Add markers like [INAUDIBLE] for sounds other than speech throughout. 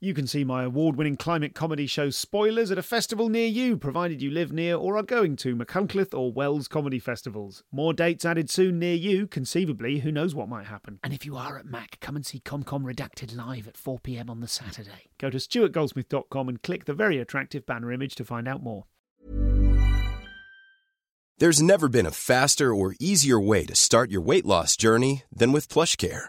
You can see my award winning climate comedy show Spoilers at a festival near you, provided you live near or are going to Machynlleth or Wells comedy festivals. More dates added soon near you, conceivably, who knows what might happen. And if you are at Mac, come and see ComCom Redacted live at 4pm on the Saturday. Go to stuartgoldsmith.com and click the very attractive banner image to find out more. There's never been a faster or easier way to start your weight loss journey than with PlushCare.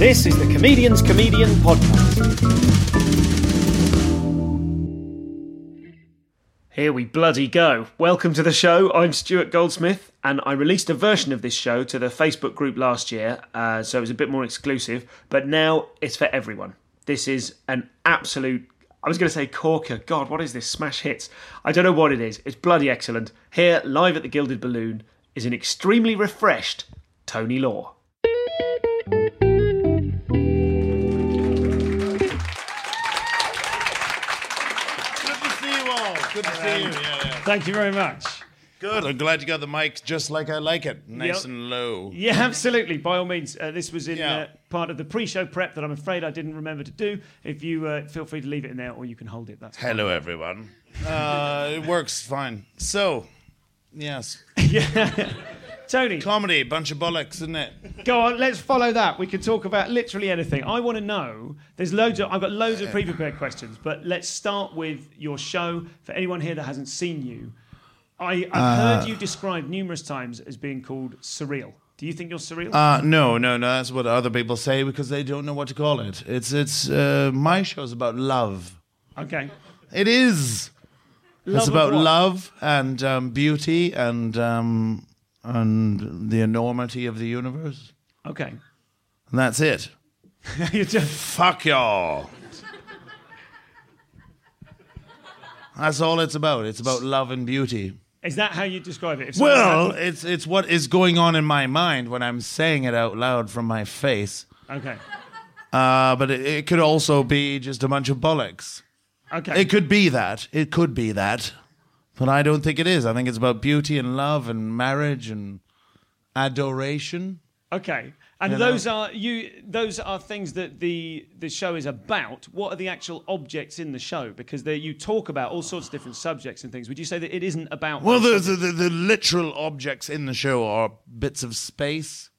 This is the Comedian's Comedian Podcast. Here we bloody go. Welcome to the show. I'm Stuart Goldsmith, and I released a version of this show to the Facebook group last year, uh, so it was a bit more exclusive, but now it's for everyone. This is an absolute. I was going to say corker. God, what is this? Smash hits. I don't know what it is. It's bloody excellent. Here, live at the Gilded Balloon, is an extremely refreshed Tony Law. Good to see you all. Good to see um, you. Yeah, yeah. Thank you very much. Good. I'm glad you got the mic just like I like it, nice Yep. and low. Yeah, absolutely. By all means, uh, this was in Yeah. uh, part of the pre-show prep that I'm afraid I didn't remember to do. If you uh, feel free to leave it in there, or you can hold it. That's fine. Hello, everyone. Uh, it works fine. So, yes, [LAUGHS] yeah. Tony, comedy, bunch of bollocks, isn't it? go on. Let's follow that. We could talk about literally anything. I want to know. There's loads of. I've got loads of pre-prepared questions, but let's start with your show. For anyone here that hasn't seen you, I, I've heard you described numerous times as being called surreal. Do you think you're surreal? Uh, no, no, no. That's what other people say because they don't know what to call it. It's it's uh, my show's about love. okay. It is. Love it's about love and um, beauty and um, and the enormity of the universe, Okay. and that's it. [LAUGHS] You're just- Fuck y'all. That's all it's about. It's about love and beauty. Is that how you describe it? Well, it's it's what is going on in my mind when I'm saying it out loud from my face. okay. Uh, but it, it could also be just a bunch of bollocks. Okay. It could be that. It could be that. But I don't think it is. I think it's about beauty and love and marriage and adoration. Okay. And You know? those are you those are things that the the show is about. What are the actual objects in the show? Because they, you talk about all sorts of different subjects and things. Would you say that it isn't about Well, the, the, the, the literal objects in the show are bits of space.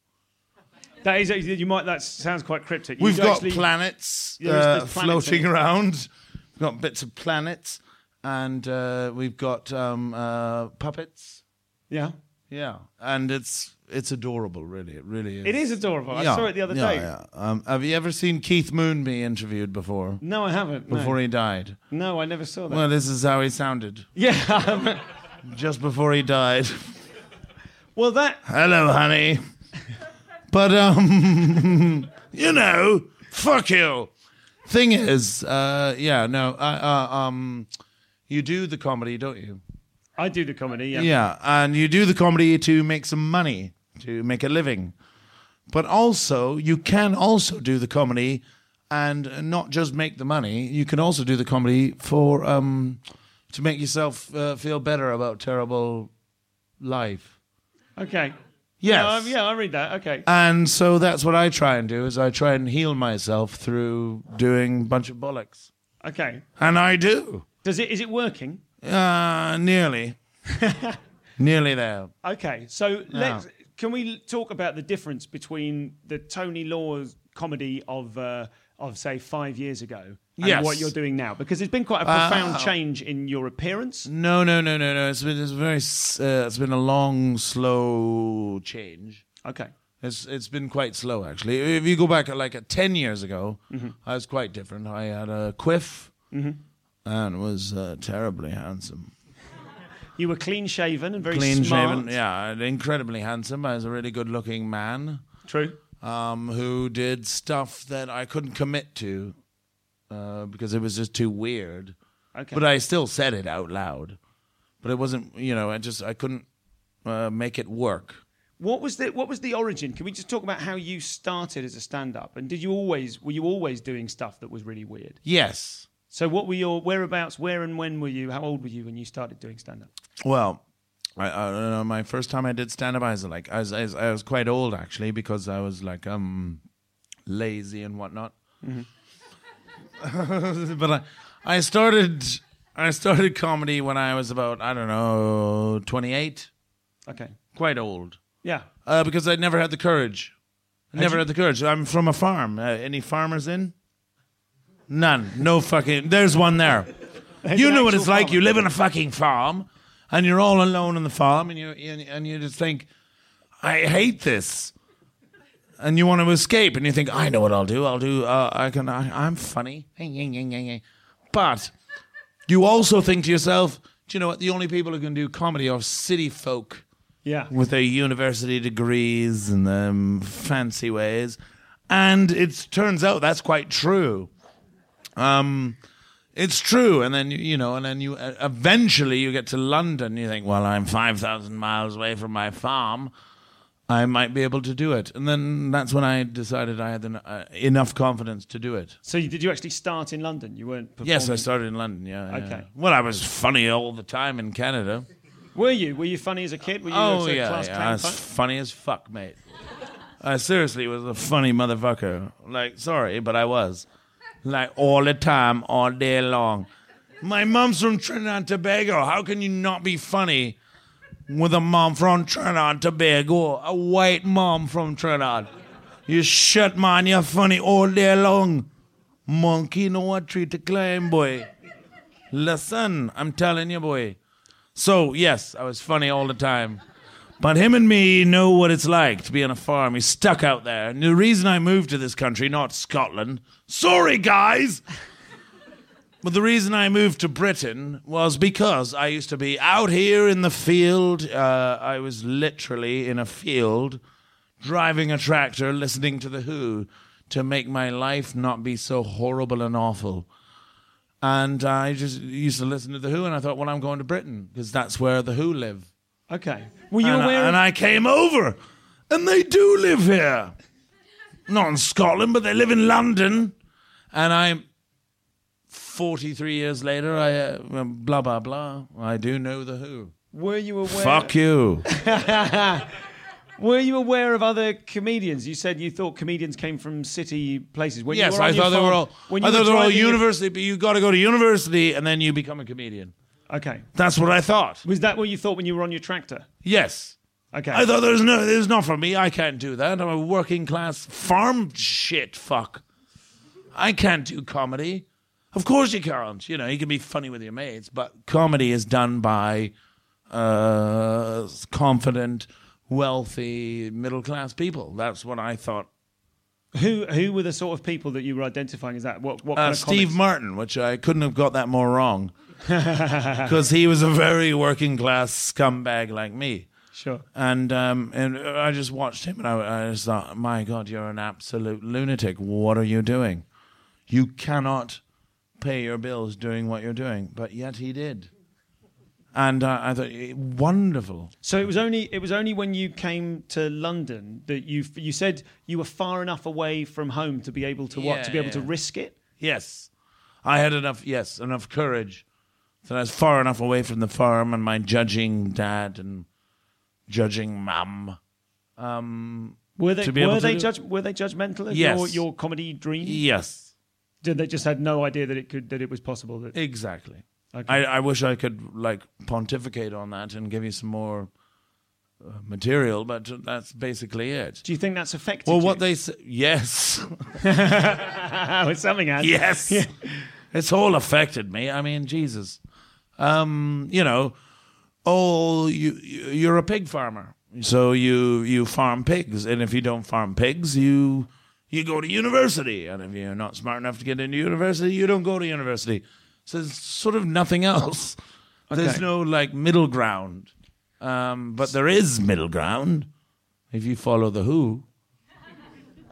That is you might that sounds quite cryptic. We've got actually- planets, uh, planets floating in around. We've got bits of planets, and uh, we've got um, uh, puppets. Yeah. Yeah, and it's it's adorable, really. It really is. It is adorable. I Yeah, saw it the other yeah, day. Yeah. Um, have you ever seen Keith Moon be interviewed before? No, I haven't. No. Before he died. no, I never saw that. Well, this is how he sounded yeah. [LAUGHS] just before he died. well, that Hello, honey. But um, [LAUGHS] you know, fuck you. Thing is, uh, yeah, no, uh, uh, um, you do the comedy, don't you? I do the comedy. Yeah. Yeah, and you do the comedy to make some money, to make a living. But also, you can also do the comedy and not just make the money. You can also do the comedy for um, to make yourself uh, feel better about terrible life. Okay. Yes. No, um, yeah, I read that. Okay. And so that's what I try and do is I try and heal myself through doing a bunch of bollocks. Okay. And I do. Does it is it working? Uh, nearly. [LAUGHS] nearly there. Okay, so let's can we talk about the difference between the Tony Law's comedy of uh, of say five years ago and Yes. what you're doing now? Because there's been quite a profound Uh, change in your appearance. No, no, no, no, no. It's been it's very uh, it's been a long, slow change. Okay, It's it's been quite slow actually. If you go back like uh, ten years ago, I was quite different. I had a quiff, and was uh, terribly handsome. You were clean shaven and very Clean smart. shaven, yeah, incredibly handsome. I was a really good looking man True. um, who did stuff that I couldn't commit to uh, because it was just too weird. Okay. But I still said it out loud. But it wasn't, you know, I just I couldn't uh, make it work. What was the what was the origin? Can we just talk about how you started as a stand-up? And did you always were you always doing stuff that was really weird? Yes. So what were your whereabouts? Where and when were you? How old were you when you started doing stand-up? Well, I, I don't know. My first time I did stand up, I was like, I was, I was, I was quite old actually because I was like, um, lazy and whatnot. [LAUGHS] but I, I started, I started comedy when I was about, I don't know, twenty eight. Okay. Quite old. Yeah. Uh, because I never had the courage. I never you- had the courage. I'm from a farm. Uh, any farmers in? None. No fucking. There's one there. [LAUGHS] you know what it's like. You live in a fucking farm, and you're all alone on the farm, and you and, and you just think, I hate this, and you want to escape, and you think, I know what I'll do. I'll do. Uh, I can. I, I'm funny. But you also think to yourself, do you know what? The only people who can do comedy are city folk Yeah. with their university degrees and um, fancy ways. And it turns out that's quite true. Um, it's true. And then, you, you know, and then you uh, eventually you get to London. You think, well, I'm 5,000 miles away from my farm. I might be able to do it. And then that's when I decided I had uh, enough confidence to do it. So you, did you actually start in London? You weren't. Performing? Yes, I started in London. Yeah. yeah. Okay. Well, I was funny all the time in Canada. Were you? Were you funny as a kid? Were you Oh a yeah, class yeah. I was type? funny as fuck, mate. I seriously was a funny motherfucker. Like, sorry, but I was. Like all the time, all day long. My mom's from Trinidad and Tobago. How can you not be funny with a mom from Trinidad and Tobago? A white mom from Trinidad. You shut man, you're funny all day long. Monkey know what tree to climb, boy. Listen, I'm telling you, boy. So, yes, I was funny all the time. But him and me know what it's like to be on a farm. He's stuck out there. And the reason I moved to this country, not Scotland, sorry, guys. [LAUGHS] But the reason I moved to Britain was because I used to be out here in the field. Uh, I was literally in a field driving a tractor, listening to The Who to make my life not be so horrible and awful. And I just used to listen to The Who, and I thought, well, I'm going to Britain because that's where The Who live. Okay. Were you and, aware? I, of- and I came over, and they do live here. Not in Scotland, but they live in London. And I'm 43 years later, I uh, blah, blah, blah. I do know The Who. were you aware? Fuck you. [LAUGHS] Were you aware of other comedians? You said you thought comedians came from city places. When you yes, were I thought they were all. I thought they were all university, but you got to go to university and then you become a comedian. Okay. That's what I thought. Was that what you thought when you were on your tractor? Yes. Okay. I thought there's no, there's not for me. I can't do that. I'm a working class farm shit. Fuck. I can't do comedy. Of course you can't. You know, you can be funny with your mates, but comedy is done by uh, confident, wealthy, middle class people. That's what I thought. who who were the sort of people that you were identifying as that? What what Uh, kind of Steve comics? Martin, which I couldn't have got that more wrong, [LAUGHS] because he was a very working class scumbag like me. Sure. And um, and I just watched him, and I, I just thought, my God, you're an absolute lunatic. What are you doing? You cannot pay your bills doing what you're doing, but yet he did. And uh, I thought, eh, wonderful. So it was only it was only when you came to London that you you said you were far enough away from home to be able to what to be Yeah, able to risk it. Yes, I had enough. Yes, enough courage that I was far enough away from the farm and my judging dad and judging mum. Um, Were they To be able were to they do- judge were they judgmental of Yes. your, your comedy dream? yes, Did they just had no idea that it could that it was possible that exactly. Okay. I, I wish I could like pontificate on that and give you some more uh, material, but that's basically it. Do you think that's affected Well, you? what they say, yes, [LAUGHS] something has. yes, it's all affected me. I mean, Jesus, um, you know, oh, you you- you're a pig farmer, so you you farm pigs, and if you don't farm pigs, you you go to university, and if you're not smart enough to get into university, you don't go to university. So there's sort of nothing else. There's no like middle ground. Um, but there is middle ground. If you follow the Who,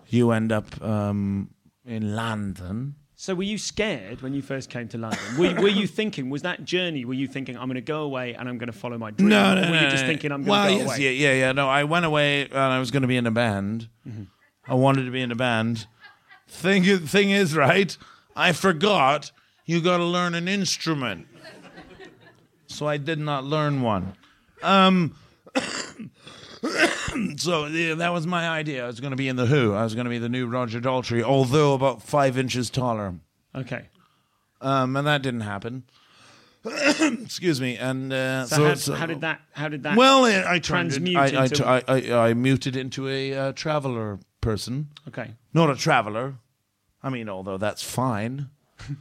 you end up um, in London. So were you scared when you first came to London? Were, were you thinking, was that journey, were you thinking, I'm going to go away and I'm going to follow my dream? No, Or no, were no, you just no. thinking, I'm going well, to go yes, away? Yeah, yeah, yeah. No, I went away and I was going to be in a band. I wanted to be in a band. Thing, thing is, right? I forgot you got to learn an instrument, so I did not learn one. Um, [COUGHS] so yeah, that was my idea. I was going to be in the Who. I was going to be the new Roger Daltrey, although about five inches taller. Okay. Um, and that didn't happen. [COUGHS] Excuse me. And uh, So, so, how, so- how did that, how did that, well, I, I turned it- transmute I, I, into- I, I, I muted into a uh, traveler person, okay. not a traveler. I mean, although that's fine.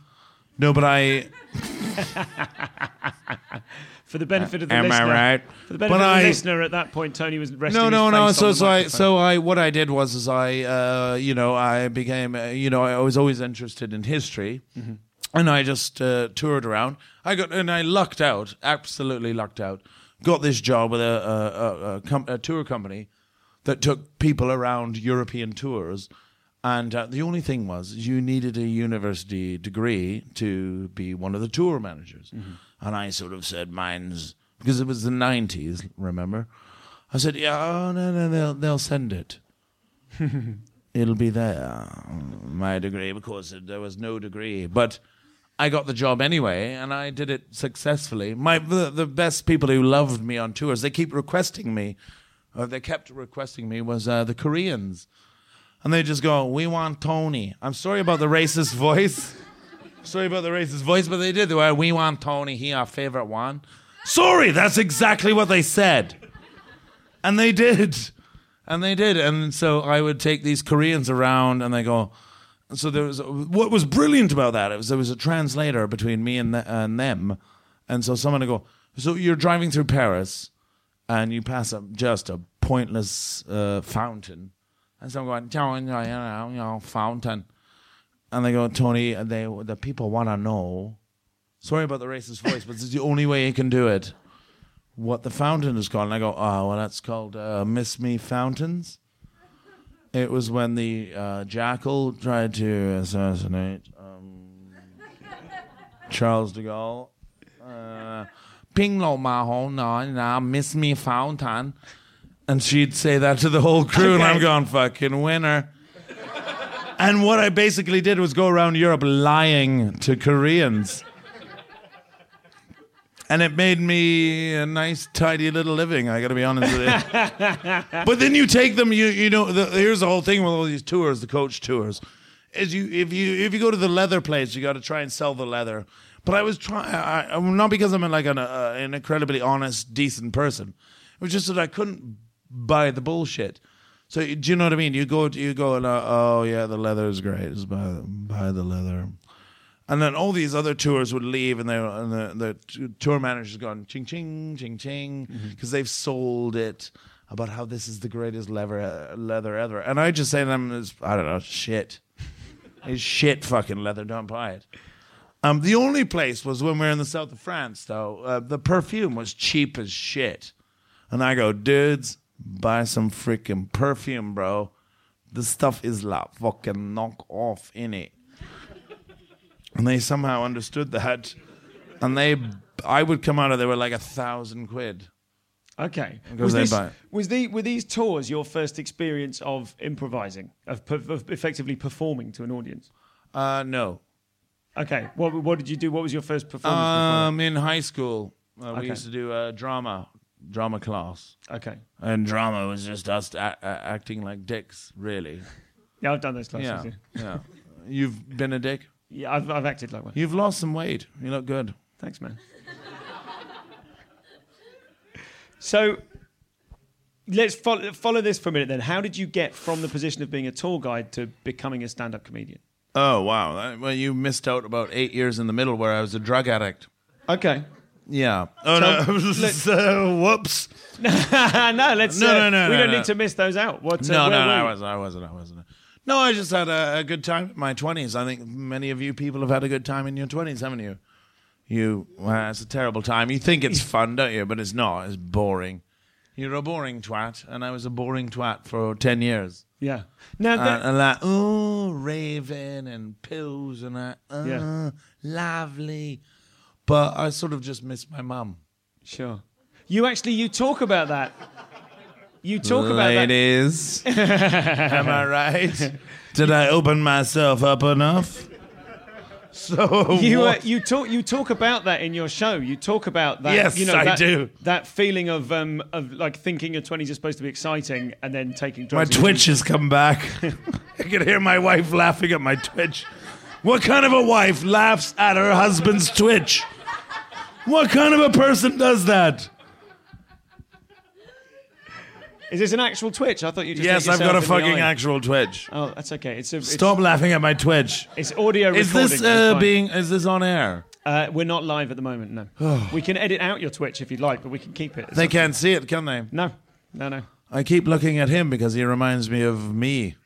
[LAUGHS] no, but I [LAUGHS] For the benefit of the am listener. I right? For the benefit But of the I- listener, at that point, Tony was resting No, his no, no. face So, on the so I, microphone. so I, what I did was, is I, uh, you know, I became, uh, you know, I was always interested in history, Mm-hmm. and I just uh, toured around. I got, and I lucked out, absolutely lucked out. Got this job with a, a, a, a, com- a tour company that took people around European tours. And uh, the only thing was, you needed a university degree to be one of the tour managers. And I sort of said, mine's because it was the 90s, remember? I said, yeah, oh, no, no, they'll, they'll send it. [LAUGHS] It'll be there. My degree, because there was no degree. But I got the job anyway, and I did it successfully. My the, the best people who loved me on tours, they keep requesting me, or they kept requesting me, was uh, the Koreans. And they just go, we want Tony. I'm sorry about the racist [LAUGHS] voice. Sorry about the racist voice, but they did. They were, we want Tony. He our favorite one. Sorry, that's exactly what they said. And they did. And they did. And so I would take these Koreans around and they go, so there was, what was brilliant about that, it was there was a translator between me and, the, and them. And so someone would go, so you're driving through Paris and you pass up just a pointless uh, fountain. And so I'm going, "you know, you know, fountain. And they go, Tony, they the people want to know. Sorry about the racist voice, but this is the only way you can do it. What the fountain is called. And I go, oh, well, that's called uh, Miss Me Fountains. It was when the uh, jackal tried to assassinate um, [LAUGHS] Charles de Gaulle. Uh, Ping lo ma ho no na miss me fountain. And she'd say that to the whole crew, and I'm Okay. going, fucking winner. And what I basically did was go around Europe lying to Koreans. And it made me a nice, tidy little living. I got to be honest with you. [LAUGHS] but then you take them. You you know. The, here's the whole thing with all these tours, the coach tours, is you if you if you go to the leather place, you got to try and sell the leather. But I was trying, not because I'm like an, uh, an incredibly honest, decent person. It was just that I couldn't buy the bullshit. So do you know what I mean? You go, you go, and uh, oh yeah, the leather is great. Just buy, buy the leather. And then all these other tours would leave, and, they, and the, the tour manager's gone ching ching ching ching because they've sold it about how this is the greatest leather leather ever. And I just say to them, I don't know, shit. It's shit fucking leather. Don't buy it. Um, the only place was when we were in the south of France, though. Uh, the perfume was cheap as shit. And I go, dudes, buy some freaking perfume, bro. The stuff is like fucking knock off in it. And they somehow understood that. And they, I would come out of there with like a thousand quid. Okay. Was they this, buy- was the were these tours your first experience of improvising, of, per, of effectively performing to an audience? Uh, no. Okay. What what did you do? What was your first performance? Um, in high school, uh, we used to do a drama, drama class. Okay. And drama was just us a- a- acting like dicks, really. [LAUGHS] Yeah, I've done those classes. Yeah, Yeah, yeah. You've been a dick. yeah I've, I've acted like one. You've lost some weight. You look good. Thanks, man. [LAUGHS] so let's follow, follow this for a minute then. How did you get from the position of being a tour guide to becoming a stand up comedian? Oh wow! That- Well, you missed out about eight years in the middle where I was a drug addict. Okay. Yeah. Oh Tell- [LAUGHS] no! so, whoops. [LAUGHS] no, let's. No, uh, no, no, We no, don't no. need to miss those out. What? uh, No, no, no, I wasn't. I wasn't. I wasn't. No, I just had a, a good time in my twenties. I think many of you people have had a good time in your twenties, haven't you? You, well, it's a terrible time. You think it's [LAUGHS] fun, don't you? But it's not. It's boring. You're a boring twat, and I was a boring twat for ten years. Yeah. Now And, that, and like, oh, raving and pills and that, uh, Yeah. lovely. But I sort of just miss my mum. sure. You actually you talk about that. You talk about that. Ladies, [LAUGHS] am I right? Did I open myself up enough? [LAUGHS] So You uh, what? you talk you talk about that in your show. You talk about that. Yes, you know, I that, do. That feeling of um of like thinking your twenties are supposed to be exciting and then taking my drugs. twitch has come back. [LAUGHS] I can hear my wife laughing at my twitch. What kind of a wife laughs at her husband's twitch? What kind of a person does that? Is this an actual twitch? I thought you just Yes, I've got a yourself in the fucking actual twitch. Oh, that's okay. It's a it's, Stop laughing at my twitch. It's audio Is recording. this It's uh, fine. being? Is this on air? Uh, we're not live at the moment. No. [SIGHS] we can edit out your twitch if you'd like, but we can keep it. It's They can't see it, can they? No, no, no. I keep looking at him because he reminds me of me,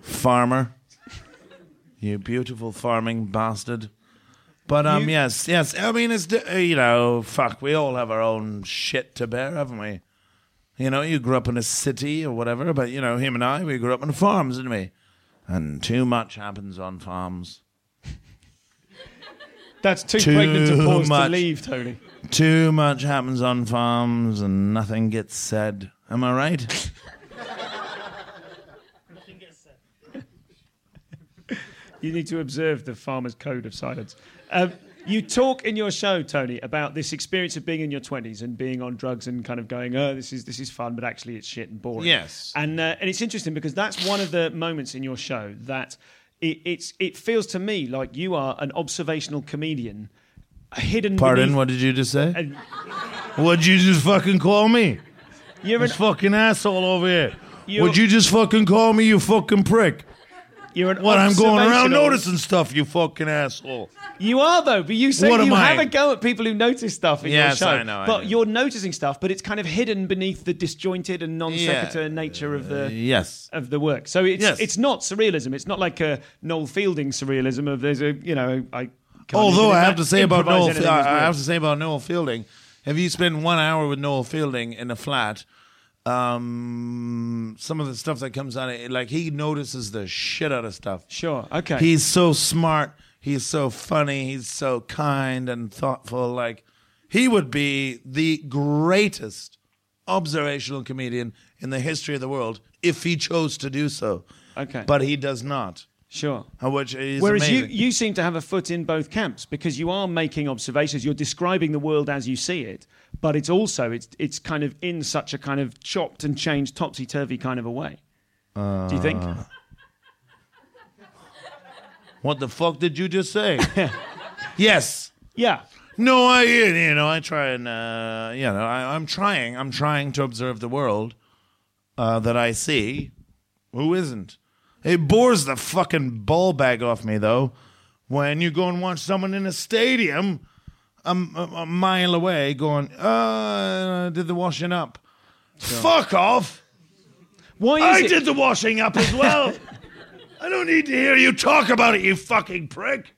farmer. You beautiful farming bastard. But um, You- yes, yes. I mean, it's uh, you know, fuck. We all have our own shit to bear, haven't we? You know, you grew up in a city or whatever, but you know, him and I, we grew up on farms, didn't we? And too much happens on farms. That's too, Too pregnant to pause much. to leave, Tony. Too much happens on farms, and nothing gets said. Am I right? [LAUGHS] You need to observe the farmer's code of silence. Um, you talk in your show, Tony, about this experience of being in your twenties and being on drugs and kind of going, "Oh, this is this is fun," but actually it's shit and boring. Yes. and uh, and it's interesting because that's one of the moments in your show that it, it's it feels to me like you are an observational comedian, A hidden. Pardon, beneath- what did you just say? and What'd you just fucking call me? You're an, This fucking asshole over here. Would you just fucking call me, you fucking prick? You're an What, I'm going around observational- noticing stuff, you fucking asshole. You are though, but you say What you I? have a go at people who notice stuff in Yes, your show. I know, I but know. you're noticing stuff, but it's kind of hidden beneath the disjointed and non sequitur Yeah. nature of the uh, Yes. of the work. So it's Yes. it's not surrealism. It's not like a Noel Fielding surrealism of there's a you know I. Can't Although even I have to say about improvise Noel, anything I I have to say about Noel Fielding, if you spend one hour with Noel Fielding in a flat, um, some of the stuff that comes out, of it, like he notices the shit out of stuff. Sure. Okay. He's so smart. He's so funny. He's so kind and thoughtful. Like he would be the greatest observational comedian in the history of the world if he chose to do so. Okay. But he does not. sure. uh, Which is Whereas you, you seem to have a foot in both camps because you are making observations, you're describing the world as you see it, but it's also it's it's kind of in such a kind of chopped and changed, topsy turvy kind of a way. Do you think? Uh, what the fuck did you just say? [LAUGHS] yes. Yeah. No, I you know I try and uh, you know I, I'm trying I'm trying to observe the world uh, that I see. Who isn't? It bores the fucking ball bag off me though when you go and watch someone in a stadium a, a, a mile away going, uh, did the washing up. Fuck off! Why I is it? did the washing up as well. I don't need to hear you talk about it, you fucking prick.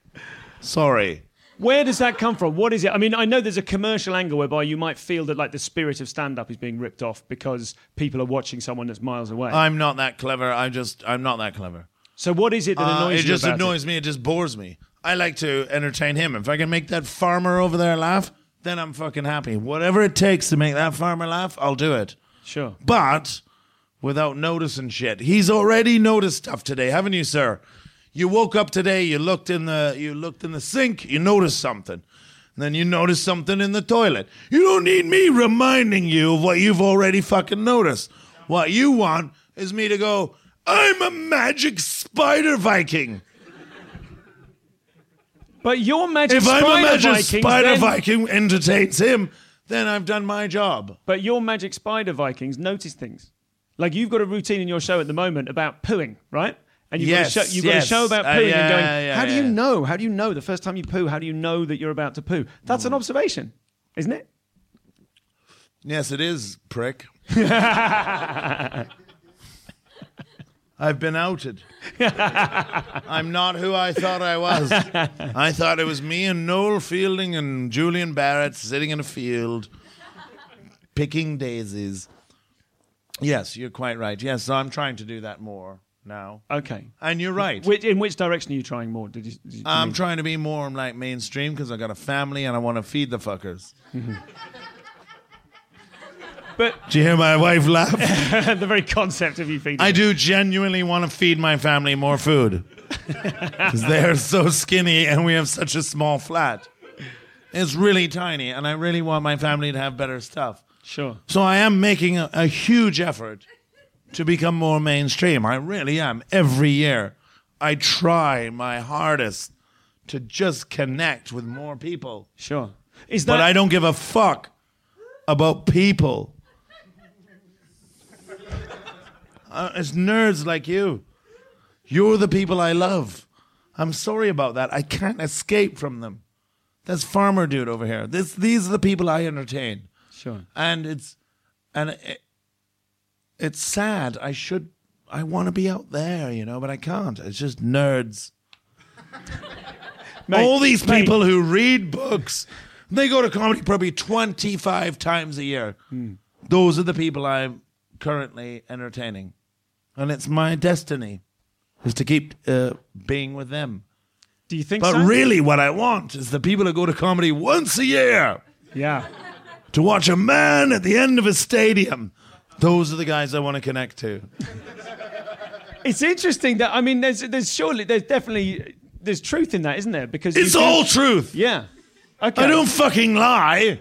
Sorry. Where does that come from? What is it? I mean, I know there's a commercial angle whereby you might feel that like the spirit of stand-up is being ripped off because people are watching someone that's miles away. I'm not that clever. I just I'm not that clever. so what is it that Uh, annoys it you just about annoys me. It just bores me. I like to entertain him. If I can make that farmer over there laugh, then I'm fucking happy. Whatever it takes to make that farmer laugh, I'll do it. Sure. But without noticing shit. He's already noticed stuff today, haven't you, sir? You woke up today, you looked in the you looked in the sink, you noticed something. And then you noticed something in the toilet. You don't need me reminding you of what you've already fucking noticed. What you want is me to go, I'm a magic spider Viking. But your magic If spider I'm a magic Vikings, spider then- Viking entertains him, then I've done my job. But your magic spider Vikings notice things. Like you've got a routine in your show at the moment about pooing, right? And you've, Yes, got, a show, you've got a show about Uh, pooing yeah, and going, yeah, how do you yeah. know? How do you know the first time you poo? How do you know that you're about to poo? That's an observation, isn't it? Yes, it is, prick. [LAUGHS] I've been outed. [LAUGHS] I'm not who I thought I was. I thought it was me and Noel Fielding and Julian Barratt sitting in a field picking daisies. Yes, you're quite right. Yes, so I'm trying to do that more now. Okay. And you're right. Which, in which direction are you trying more? Did you, did you I'm mean- trying to be more like mainstream because I've got a family and I want to feed the fuckers. Mm-hmm. But Do you hear my wife laugh? [LAUGHS] the very concept of you feeding. I do genuinely want to feed my family more food [LAUGHS] because they're so skinny and we have such a small flat. It's really tiny, and I really want my family to have better stuff. Sure. So I am making a, a huge effort to become more mainstream. I really am. Every year, I try my hardest to just connect with more people. Sure. Is that But I don't give a fuck about people. Uh, it's nerds like you. You're the people I love. I'm sorry about that. I can't escape from them. That's farmer dude over here. This, these are the people I entertain, Sure. and it's and it, it's sad. I should. I want to be out there, you know, but I can't. It's just nerds. [LAUGHS] Mate, All these mate, people who read books, they go to comedy probably 25 times a year. Those are the people I'm currently entertaining. And it's my destiny is to keep uh, being with them. Do you think But so? really, what I want is the people who go to comedy once a year Yeah. to watch a man at the end of a stadium. Those are the guys I want to connect to. It's interesting that I mean, there's there's surely there's definitely there's truth in that, isn't there? Because It's all truth. Yeah. Okay. I don't fucking lie.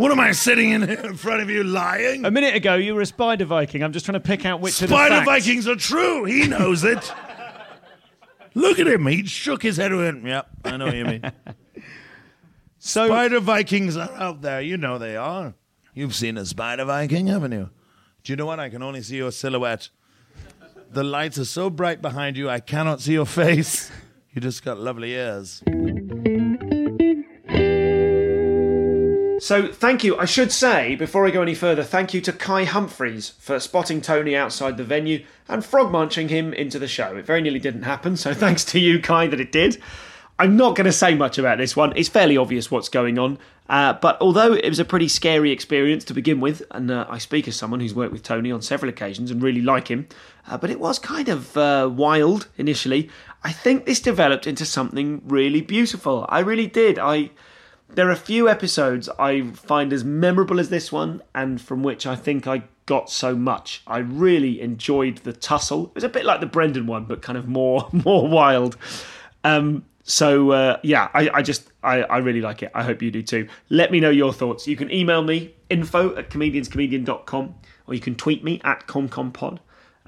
What am I sitting in, [LAUGHS] in front of you lying? A minute ago, you were a spider Viking. I'm just trying to pick out which of the Spider facts. Vikings are true. He knows it. Look at him. He shook his head and went, Yep, I know what you mean. [LAUGHS] So Spider Vikings are out there. You know they are. You've seen a Spider Viking, haven't you? Do you know what? I can only see your silhouette. The lights are so bright behind you, I cannot see your [LAUGHS] face. You just got lovely ears. So, thank you. I should say, before I go any further, thank you to Kai Humphries for spotting Tony outside the venue and frog munching him into the show. It very nearly didn't happen, so [LAUGHS] thanks to you, Kai, that it did. I'm not going to say much about this one. It's fairly obvious what's going on. Uh, but although it was a pretty scary experience to begin with, and uh, I speak as someone who's worked with Tony on several occasions and really like him, uh, but it was kind of uh, wild initially. I think this developed into something really beautiful. I really did. I there are a few episodes I find as memorable as this one, and from which I think I got so much. I really enjoyed the tussle. It was a bit like the Brendan one, but kind of more [LAUGHS] more wild. Um, so uh, yeah, I, I just I, I really like it. I hope you do too. Let me know your thoughts. You can email me info at comedianscomedian.com or you can tweet me at comcompod.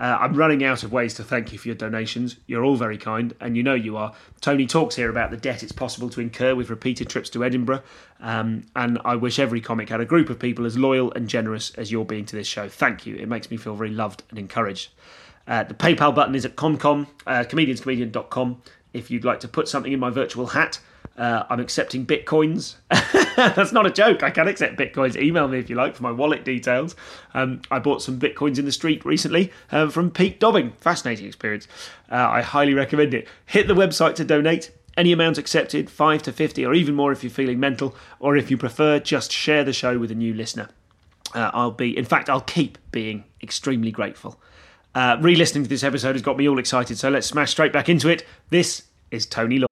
Uh, I'm running out of ways to thank you for your donations. You're all very kind, and you know you are. Tony talks here about the debt it's possible to incur with repeated trips to Edinburgh, um, and I wish every comic had a group of people as loyal and generous as you're being to this show. Thank you. It makes me feel very loved and encouraged. Uh, the PayPal button is at comcom, uh, comedianscomedian.com. If you'd like to put something in my virtual hat, uh, I'm accepting bitcoins. [LAUGHS] That's not a joke. I can accept bitcoins. Email me if you like for my wallet details. Um, I bought some bitcoins in the street recently um, from Pete Dobbing. Fascinating experience. Uh, I highly recommend it. Hit the website to donate. Any amount accepted, 5 to 50 or even more if you're feeling mental, or if you prefer, just share the show with a new listener. Uh, I'll be, in fact, I'll keep being extremely grateful. Uh, Re listening to this episode has got me all excited, so let's smash straight back into it. This is Tony Law.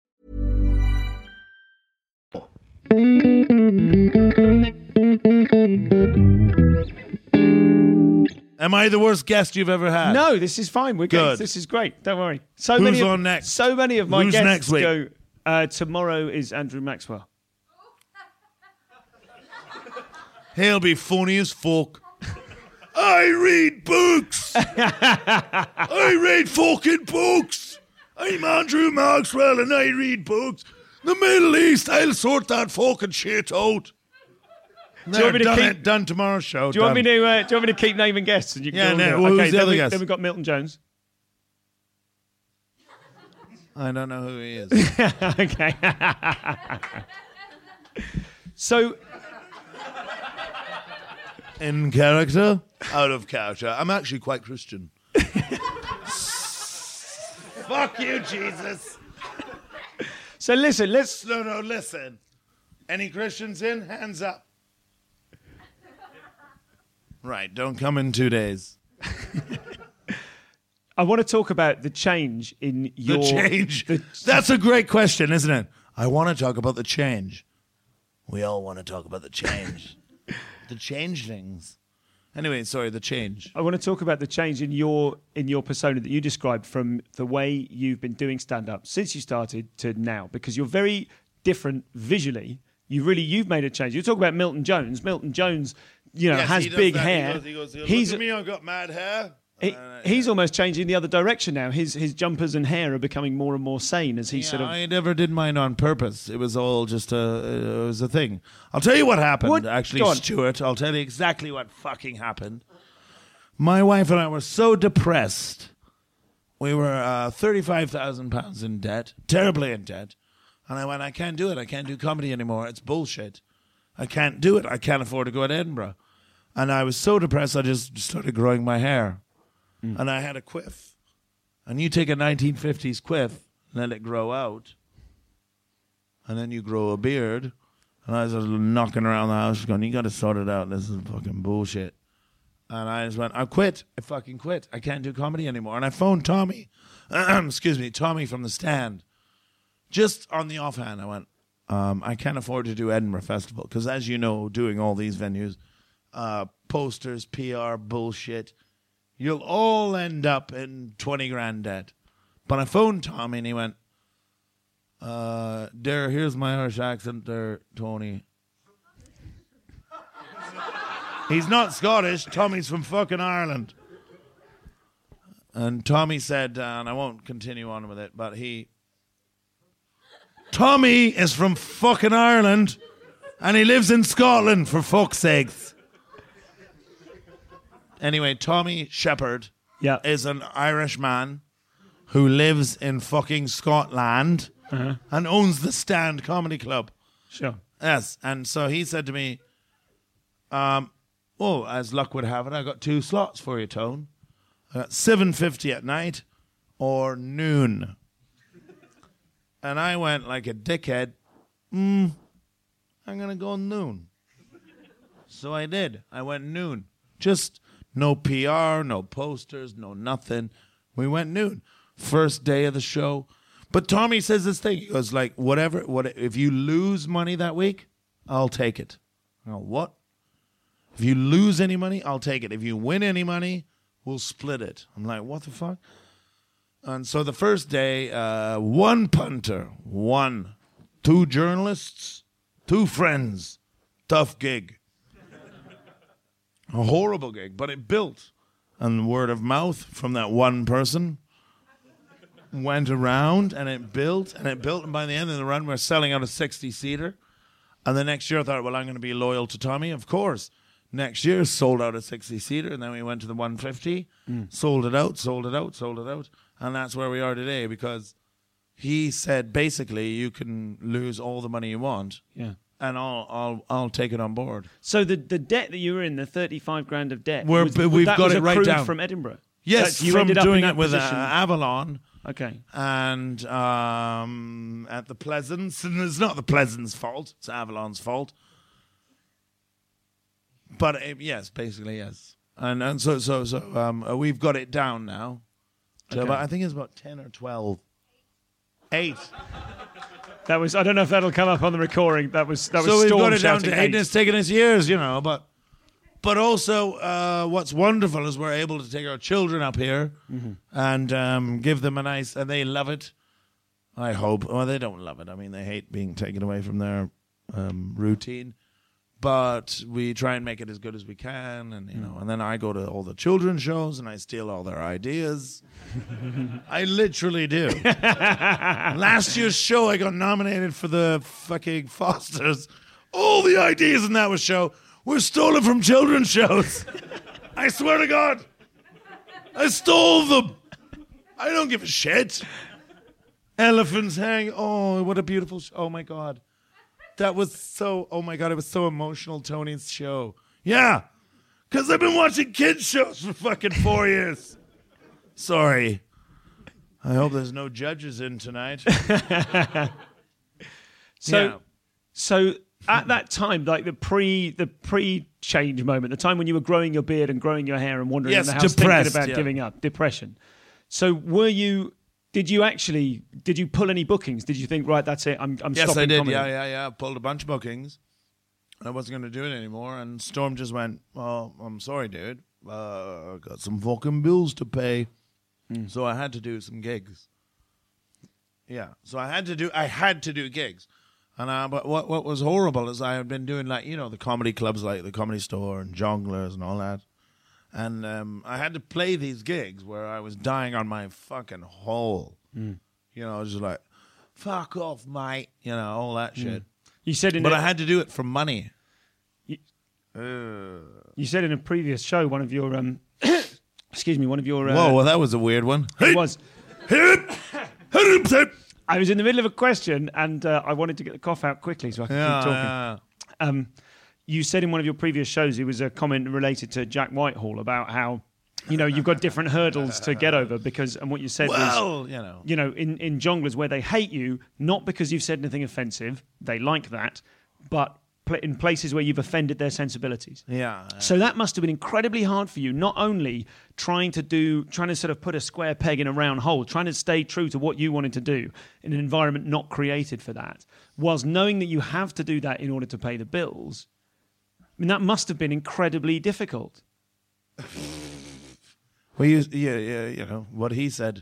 Am I the worst guest you've ever had? No, this is fine. We're good. Good. This is great. Don't worry. So Who's many of, on next? So many of my Who's guests next week? go. Uh, tomorrow is Andrew Maxwell. [LAUGHS] He'll be funny as fuck. I read books. [LAUGHS] I read fucking books. I'm Andrew Maxwell and I read books. The Middle East, I'll sort that fucking shit out. Do you want me to done keep- it, done tomorrow's show. Do you want me to? Uh, do you want me to keep naming guests? And you can Yeah, no, well, who's okay, the other we, guest? then we've got Milton Jones. I don't know who he is. [LAUGHS] okay. so In character, out of character. I'm actually quite Christian. [LAUGHS] Fuck you, Jesus. So listen. Let's. No, no, listen. Any Christians in? Hands up. Right, don't come in two days. [LAUGHS] I want to talk about the change in your. The change. the- That's a great question, isn't it? I want to talk about the change. We all want to talk about the change. [LAUGHS] the changelings. Anyway, sorry, the change. I want to talk about the change in your in your persona that you described from the way you've been doing stand up since you started to now because you're very different visually. You really you've made a change. You talk about Milton Jones. Milton Jones, you know, has big hair. he's me, I've got mad hair. He- he's almost changing the other direction now. His his jumpers and hair are becoming more and more sane as he Yeah, sort of I never did mine on purpose. It was all just a, it was a thing. I'll tell you what happened, What? actually. Stuart. I'll tell you exactly what fucking happened. My wife and I were so depressed. We were uh, thirty-five thousand pounds in debt, terribly in debt, and I went, I can't do it. I can't do comedy anymore. It's bullshit. I can't do it. I can't afford to go to Edinburgh. And I was so depressed, I just started growing my hair, and I had a quiff. And you take a 1950s quiff, let it grow out, and then you grow a beard. And I was knocking around the house going, You got to sort it out. This is fucking bullshit. And I just went, I quit. I fucking quit. I can't do comedy anymore. And I phoned Tommy, [CLEARS THROAT] excuse me, Tommy from the stand. Just on the offhand, I went, um, I can't afford to do Edinburgh Festival. Because as you know, doing all these venues, uh, posters, PR, bullshit, you'll all end up in 20 grand debt. But I phoned Tommy and he went, uh, there, here's my Irish accent there, Tony. He's not Scottish. Tommy's from fucking Ireland. And Tommy said, uh, and I won't continue on with it, but he. Tommy is from fucking Ireland and he lives in Scotland, for fuck's sakes. Anyway, Tommy Sheppard yeah. is an Irish man who lives in fucking Scotland and owns the Stand Comedy Club. Sure. Yes, and so he said to me, um, "Oh, as luck would have it, I got two slots for you, Tone. I got seven fifty at night or noon." And I went like a dickhead. Mm, I'm gonna go noon. So I did. I went noon. Just no PR, no posters, no nothing. We went noon. First day of the show. But Tommy says this thing. He goes like, whatever, what if you lose money that week, I'll take it. I go, what? If you lose any money, I'll take it. If you win any money, we'll split it. I'm like, what the fuck? And so the first day, uh, one punter, one, two journalists, two friends, tough gig. A horrible gig, but it built. And word of mouth from that one person went around and it built and it built. And by the end of the run, we're selling out a 60 seater. And the next year, I thought, well, I'm going to be loyal to Tommy. Of course. Next year, sold out a 60 seater. And then we went to the 150, mm. sold it out, sold it out, sold it out. And that's where we are today because he said basically, you can lose all the money you want. Yeah. And I'll, I'll, I'll take it on board. So the the debt that you were in, the thirty five grand of debt, We're, was, we've that got was it right down. from Edinburgh. Yes, That you from ended up in doing that it with uh, position. Avalon. Okay. and um, at the Pleasance, and it's not the Pleasance fault; it's Avalon's fault. But uh, yes, basically yes, and and so so so um, uh, we've got it down now. To Okay. about, I think it's about ten or twelve. Eight. That was. I don't know if that'll come up on the recording. That was. That was. so we've Storm got it down shouting to eight, and it's taken us years, you know. But but also, uh, what's wonderful is we're able to take our children up here Mm-hmm. and um, give them a nice, and they love it. I hope. Well, they don't love it. I mean, they hate being taken away from their um, routine. But we try and make it as good as we can, and you hmm. know. And then I go to all the children's shows and I steal all their ideas. [LAUGHS] I literally do. Last year's show, I got nominated for the fucking Fosters. All the ideas in that was show were stolen from children's shows. I swear to God, I stole them. I don't give a shit. Elephants hang. Oh, what a beautiful show. Oh my God. That was so, oh my God, it was so emotional, Tony's show. Yeah, because I've been watching kids' shows for fucking four [LAUGHS] years. Sorry. I hope there's no judges in tonight. [LAUGHS] So, Yeah. so at that time, like the pre the pre change moment, the time when you were growing your beard and growing your hair and wandering Yes, around the house depressed, thinking about yeah. giving up, depression. So, were you? Did you actually? Did you pull any bookings? Did you think, right, that's it? I'm. I'm Yes, stopping I did. comedy? Yeah, yeah, yeah. I pulled a bunch of bookings. and I wasn't going to do it anymore. And Storm just went, "Well, I'm sorry, dude. Uh, I got some fucking bills to pay, so I had to do some gigs." Yeah, so I had to do. I had to do gigs, and uh, but what what was horrible is I had been doing like you know the comedy clubs like the Comedy Store and Jongleurs and all that, and um, I had to play these gigs where I was dying on my fucking hole. You know, I was just like, fuck off, mate. You know, all that shit. You said in But a, I had to do it for money. you said in a previous show one of your um, [COUGHS] excuse me, one of your uh, Whoa, well, that was a weird one. it was. I was in the middle of a question and uh, I wanted to get the cough out quickly so I could Yeah, keep talking. yeah. Um, you said in one of your previous shows it was a comment related to Jack Whitehall about how you know you've got different hurdles to get over because and what you said was you know. you know in in Jongleurs where they hate you not because you've said anything offensive they like that but pl- in places where you've offended their sensibilities Yeah. so that must have been incredibly hard for you, not only trying to do, trying to sort of put a square peg in a round hole, trying to stay true to what you wanted to do in an environment not created for that, whilst knowing that you have to do that in order to pay the bills. Mean, that must have been incredibly difficult. [LAUGHS] Well, you, yeah, yeah, you know what he said.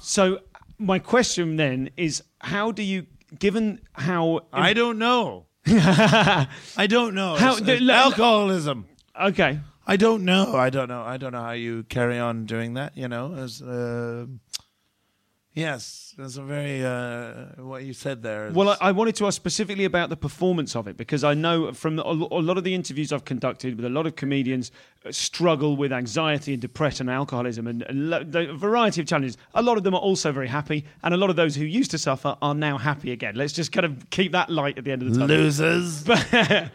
So, my question then is how do you, given how. I don't know. [LAUGHS] I don't know. How- It's- it's l- l- alcoholism. okay. I don't know. I don't know. I don't know how you carry on doing that. You know, as uh, yes, that's a very uh, what you said there. is- Well, I, I wanted to ask specifically about the performance of it because I know from a a lot of the interviews I've conducted with a lot of comedians uh, struggle with anxiety and depression and alcoholism and a lo- the variety of challenges. A lot of them are also very happy, and a lot of those who used to suffer are now happy again. Let's just kind of keep that light at the end of the tunnel. losers. [LAUGHS] But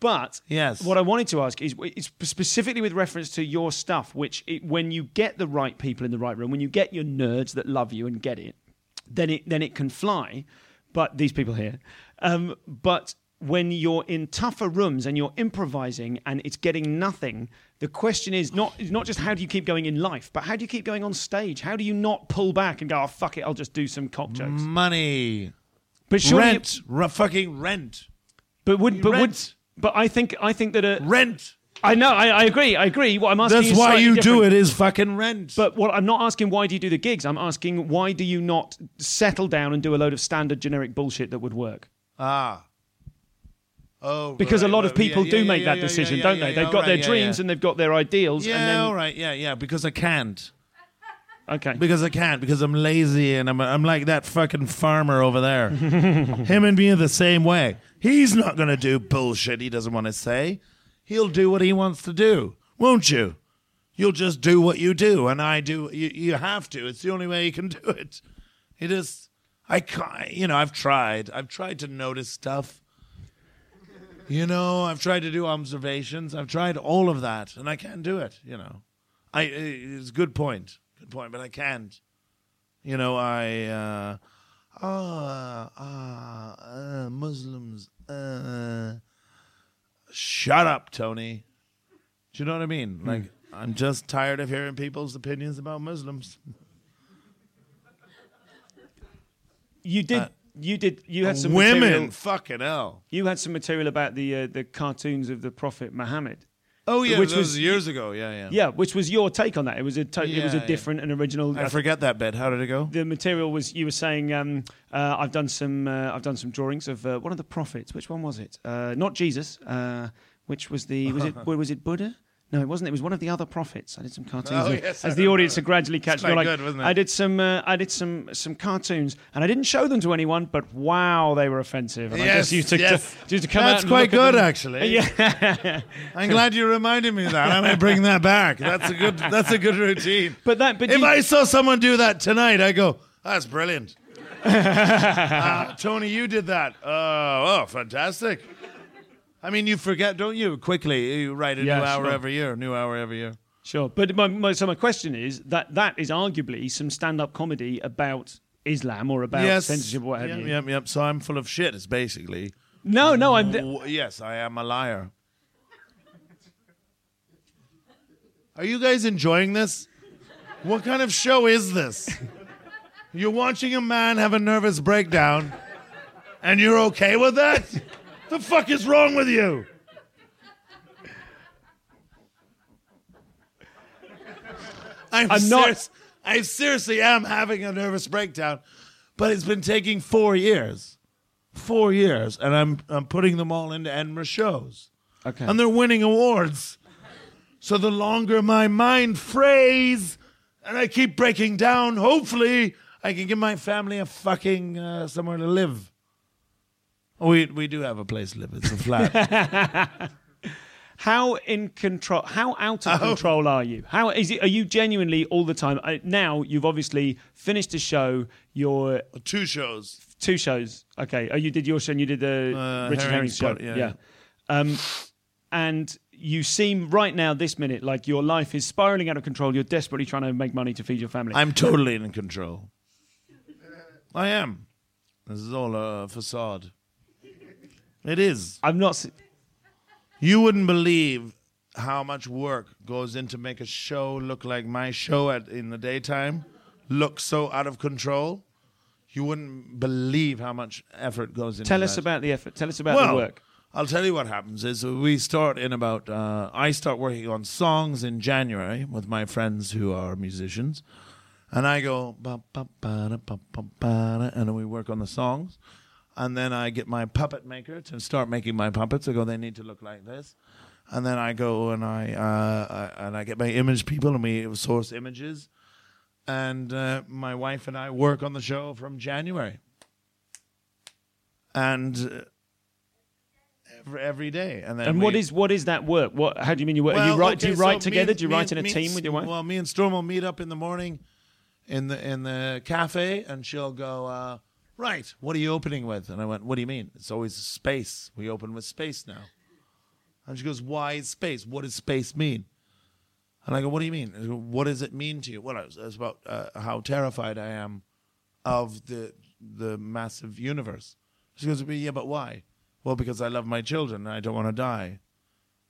But yes. what I wanted to ask is, is specifically with reference to your stuff, which it, when you get the right people in the right room, when you get your nerds that love you and get it, then it then it can fly. But these people here, um, but when you're in tougher rooms and you're improvising and it's getting nothing, the question is not is not just how do you keep going in life, but how do you keep going on stage? How do you not pull back and go, oh fuck it, I'll just do some cock jokes? Money. But Rent. Ru- fucking rent. but would but would Rent. But I think I think that a, Rent. I know, I, I agree, I agree. What I'm asking That's is why you do it is fucking rent. But what I'm not asking why do you do the gigs? I'm asking why do you not settle down and do a load of standard generic bullshit that would work? ah. Oh, Because right, a lot of people yeah, do yeah, make yeah, that decision, don't they? They've got their right, yeah, dreams and they've got their ideals. Yeah, and then, all right. Yeah, yeah. Because I can't. Okay. Because I can't. Because I'm lazy and I'm I'm like that fucking farmer over there. [LAUGHS] Him and me are the same way. He's not gonna do bullshit he doesn't want to say. He'll do what he wants to do, won't you? You'll just do what you do, and I do. You, you have to. It's the only way you can do it. It is. I can't. You know, I've tried. I've tried to notice stuff. You know, I've tried to do observations. I've tried all of that, and I can't do it. You know, I. It's a good point. Good point, but I can't. You know, I uh, oh, uh, uh, Muslims. Uh, shut up, Tony. Do you know what I mean? Hmm. Like, I'm just tired of hearing people's opinions about Muslims. You did. you did. You had some Uh, Women, Material, fucking hell. you had some material about the uh, the cartoons of the Prophet Muhammad. Oh yeah, Which was years ago. Yeah, yeah. Yeah, which was your take on that. It was a to- it was Yeah, a yeah. different and original. I forget that bit. How did it go? the material was you were saying um, uh, I've done some uh, I've done some drawings of uh, one of the prophets. Which one was it? Uh, not Jesus. Uh, which was the was it [LAUGHS] was it Buddha? No, it wasn't. It was one of the other prophets. I did some cartoons Oh, yes, I as the audience are gradually catching. like, good, wasn't it? I did some uh, I did some some cartoons, and I didn't show them to anyone. But wow, they were offensive. And I Yes, just used to, yes. to- used to come. That's quite good, actually. [LAUGHS] Yeah, I'm glad you reminded me of that. I might bring that back. That's a good. That's a good routine. but that but If you- I saw someone do that tonight, I go, "That's brilliant." [LAUGHS] uh, Tony, you did that. Uh, oh, fantastic. I mean, you forget, don't you? Quickly, you write a Yeah, new hour sure. every year. New hour every year. Sure, but my, my, so my question is that that is arguably some stand-up comedy about Islam or about yes. censorship or what have yep, you. Yep, yep. So I'm full of shit. It's basically. No, no, I'm. W- yes, I am a liar. Are you guys enjoying this? What kind of show is this? You're watching a man have a nervous breakdown, and you're okay with that? The fuck is wrong with you? I'm, I'm not- I seriously am having a nervous breakdown, but it's been taking four years, four years, and I'm I'm putting them all into Edinburgh shows, Okay. and they're winning awards. So the longer my mind frays, and I keep breaking down, hopefully I can give my family a fucking uh, somewhere to live. We we do have a place to live. It's a flat. [LAUGHS] How in control? How out of Oh. control are you? How is it? Are you genuinely all the time? Uh, now you've obviously finished a show. Your Two shows. two shows. Okay. Oh, you did your show and you did the Uh, Richard Herring Herring show. Spot, yeah, Um, and you seem right now, this minute, like your life is spiraling out of control. You're desperately trying to make money to feed your family. I'm totally in control. I am. This is all a facade. It is. I'm not. s- You wouldn't believe how much work goes into make a show look like my show at in the daytime look so out of control. You wouldn't believe how much effort goes into Tell us that. about the effort. Tell us about well, the work. I'll tell you what happens is we start in about uh, I start working on songs in January with my friends who are musicians, and I go ba ba ba da, ba ba da, and then we work on the songs, and then I get my puppet maker to start making my puppets. I go they need to look like this, and then I go and I, uh, I and I get my image people and we source images, and uh, my wife and I work on the show from January, and. Uh, Every, every day, and then And what we- is what is that work? What? How do you mean you work? well, you write? do you write so together? and- do you write and- in a me team and- with your wife? Well, me and Storm will meet up in the morning in the in the cafe, and she'll go, uh, "Right, what are you opening with?" And I went, "What do you mean? It's always space. We open with space now." And she goes, "Why is space? What does space mean?" And I go, "What do you mean? Go, What does it mean to you?" Well, it's, about uh, how terrified I am of the the massive universe. She goes, "Yeah, but why?" Well, because I love my children and I don't want to die.